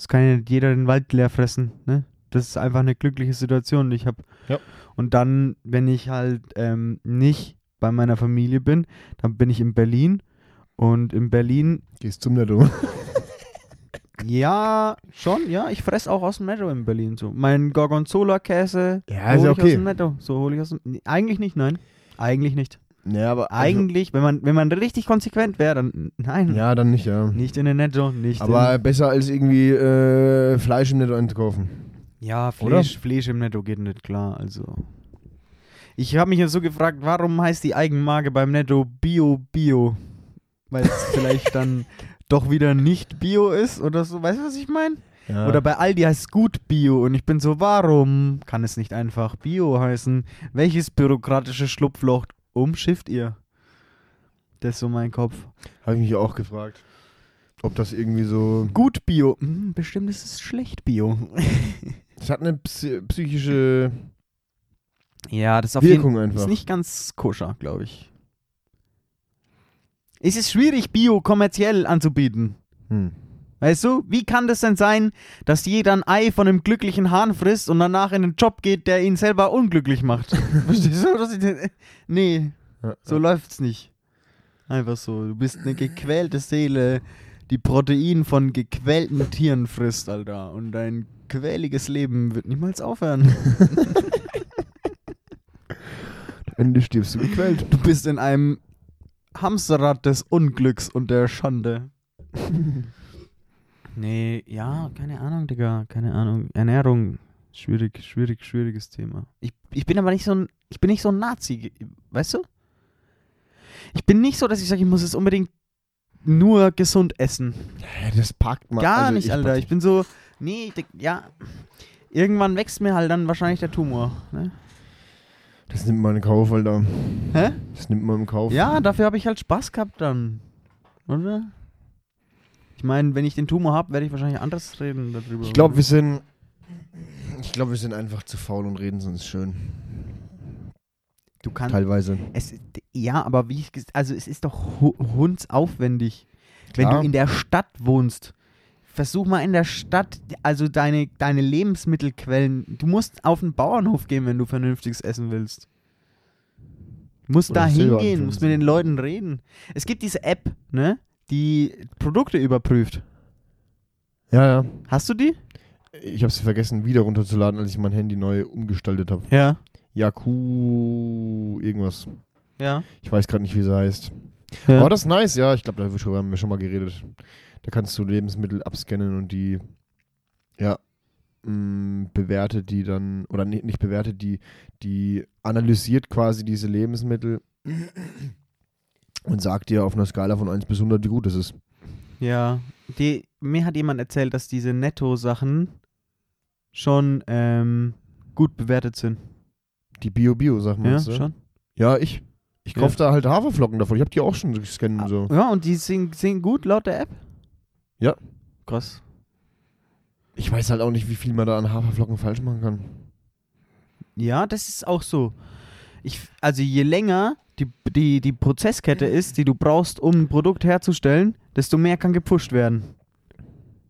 Es kann ja nicht jeder den Wald leer fressen, ne? Das ist einfach eine glückliche Situation. Ich habe Ja. und dann, wenn ich halt ähm, nicht bei meiner Familie bin, dann bin ich in Berlin und in Berlin, Gehst zum Netto. ja, schon, ja, ich fress auch aus dem Netto in Berlin so. Mein Gorgonzola-Käse Ja, ist hol ja ich aus okay. dem Netto. So hole ich aus dem, eigentlich nicht, nein. Eigentlich nicht. Ja, aber. also- Eigentlich, wenn man, wenn man richtig konsequent wäre, dann nein. ja, dann nicht, ja. Nicht in den Netto, nicht Aber besser als irgendwie äh, Fleisch im Netto einzukaufen. Ja, Oder? Fleisch, Fleisch im Netto geht nicht klar, also. Ich habe mich ja so gefragt, warum heißt die Eigenmarke beim Netto Bio Bio? Weil es vielleicht dann doch wieder nicht Bio ist oder so. Weißt du, was ich meine? Ja. Oder bei Aldi heißt es gut Bio und ich bin so, warum kann es nicht einfach Bio heißen? Welches bürokratische Schlupfloch umschifft ihr? Das ist so mein Kopf. Habe ich mich auch gefragt. Ob das irgendwie so. Gut Bio. Hm, bestimmt ist es schlecht Bio. Es hat eine psy psychische ja, das ist auf jeden Wirkung Ist einfach. nicht ganz koscher, glaube ich. Es ist schwierig, Bio kommerziell anzubieten. Hm. Weißt du, wie kann das denn sein, dass jeder ein Ei von einem glücklichen Hahn frisst und danach in einen Job geht, der ihn selber unglücklich macht? Verstehst du? was ich denn- Nee, so läuft's nicht. Einfach so. Du bist eine gequälte Seele, die Protein von gequälten Tieren frisst, Alter. Und dein quäliges Leben wird niemals aufhören. Am Ende stirbst du gequält. Du bist in einem Hamsterrad des Unglücks und der Schande. nee, ja, keine Ahnung, Digga. Keine Ahnung. Ernährung. Schwierig, schwierig, schwieriges Thema. Ich, ich bin aber nicht so ein, ich bin nicht so ein Nazi, weißt du? Ich bin nicht so, dass ich sage, ich muss es unbedingt nur gesund essen. Ja, das packt man. Gar also nicht, Alter. Ich bin so, nee, Dick, ja. Irgendwann wächst mir halt dann wahrscheinlich der Tumor. Ne? Das nimmt man in Kauf, Alter. Hä? Das nimmt man im Kauf. Ja, dafür habe ich halt Spaß gehabt dann. Oder? Ich meine, wenn ich den Tumor habe, werde ich wahrscheinlich anders reden darüber. Ich glaube, wir sind. Ich glaube, wir sind einfach zu faul und reden sonst schön. du kannst. Teilweise. Es, ja, aber wie ich also es ist doch hu- hundsaufwendig, wenn du in der Stadt wohnst. Versuch mal in der Stadt, also deine, deine Lebensmittelquellen. Du musst auf den Bauernhof gehen, wenn du vernünftiges essen willst. Du musst Oder da hingehen, musst mit den Leuten reden. Es gibt diese App, ne, die Produkte überprüft. Ja, ja. Hast du die? Ich habe sie vergessen, wieder runterzuladen, als ich mein Handy neu umgestaltet habe. Ja. Yaku irgendwas. Ja. Ich weiß gerade nicht, wie sie heißt. ja. Aber das ist nice, ja. Ich glaube, da haben wir schon mal geredet. Da kannst du Lebensmittel abscannen und die, ja, mh, bewertet die dann, oder nicht, nicht bewertet, die, die analysiert quasi diese Lebensmittel und sagt dir auf einer Skala von 1 bis 100, wie gut es ist. Ja, die, mir hat jemand erzählt, dass diese Netto-Sachen schon ähm, gut bewertet sind. Die Bio-Bio-Sachen, Ja, du? schon. Ja, ich. Ich Ja. kaufe da halt Haferflocken davon. Ich habe die auch schon gescannt und so. Ja, und die sind, sind gut laut der App? Ja. Krass. Ich weiß halt auch nicht, wie viel man da an Haferflocken falsch machen kann. Ja, das ist auch so. Ich, also je länger die die, die, Prozesskette ist, die du brauchst, um ein Produkt herzustellen, desto mehr kann gepusht werden.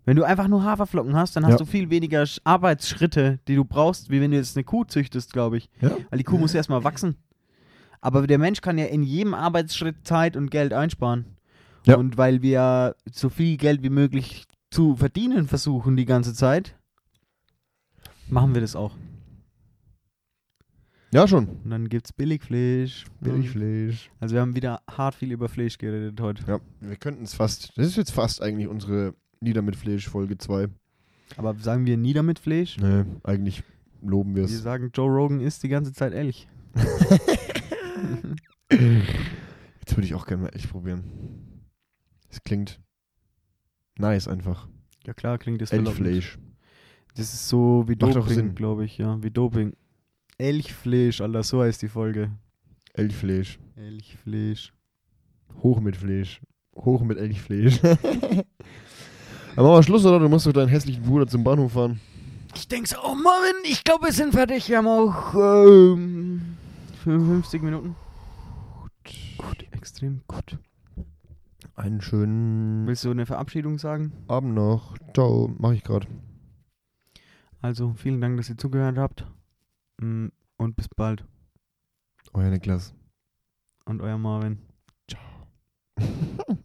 Wenn du einfach nur Haferflocken hast, dann hast Ja. du viel weniger Sch- Arbeitsschritte, die du brauchst, wie wenn du jetzt eine Kuh züchtest, glaube ich. Ja. Weil die Kuh muss erstmal wachsen. Aber der Mensch kann ja in jedem Arbeitsschritt Zeit und Geld einsparen. Ja. Und weil wir so viel Geld wie möglich zu verdienen versuchen die ganze Zeit, machen wir das auch. Ja, schon. Und dann gibt's Billigfleisch. Billigfleisch. Also wir haben wieder hart viel über Fleisch geredet heute. Ja, wir könnten es fast. Das ist jetzt fast eigentlich unsere Nieder mit Fleisch Folge 2. Aber sagen wir nieder mit Fleisch? Nee, eigentlich loben wir Wir es. sagen, Joe Rogan isst die ganze Zeit Elch. Jetzt würde ich auch gerne mal Elch probieren. Es klingt nice einfach. Ja klar, klingt das. Elchfleisch. Das ist so wie Macht. Doping, glaube ich, ja. Wie Doping. Elchfleisch, Alter, so heißt die Folge. Elchfleisch. Elchfleisch. Hoch mit Fleisch. Hoch mit Elchfleisch. Aber machen wir Schluss, oder? Du musst doch deinen hässlichen Bruder zum Bahnhof fahren. Ich denke so, oh Marvin, ich glaube, wir sind fertig. Wir haben auch ähm, 55 Minuten. Gut, extrem gut. Einen schönen Willst du eine Verabschiedung sagen? Abend noch. Ciao. Mach ich gerade. Also, vielen Dank, dass ihr zugehört habt. Mm, und bis bald. Euer Niklas. Und euer Marvin. Ciao.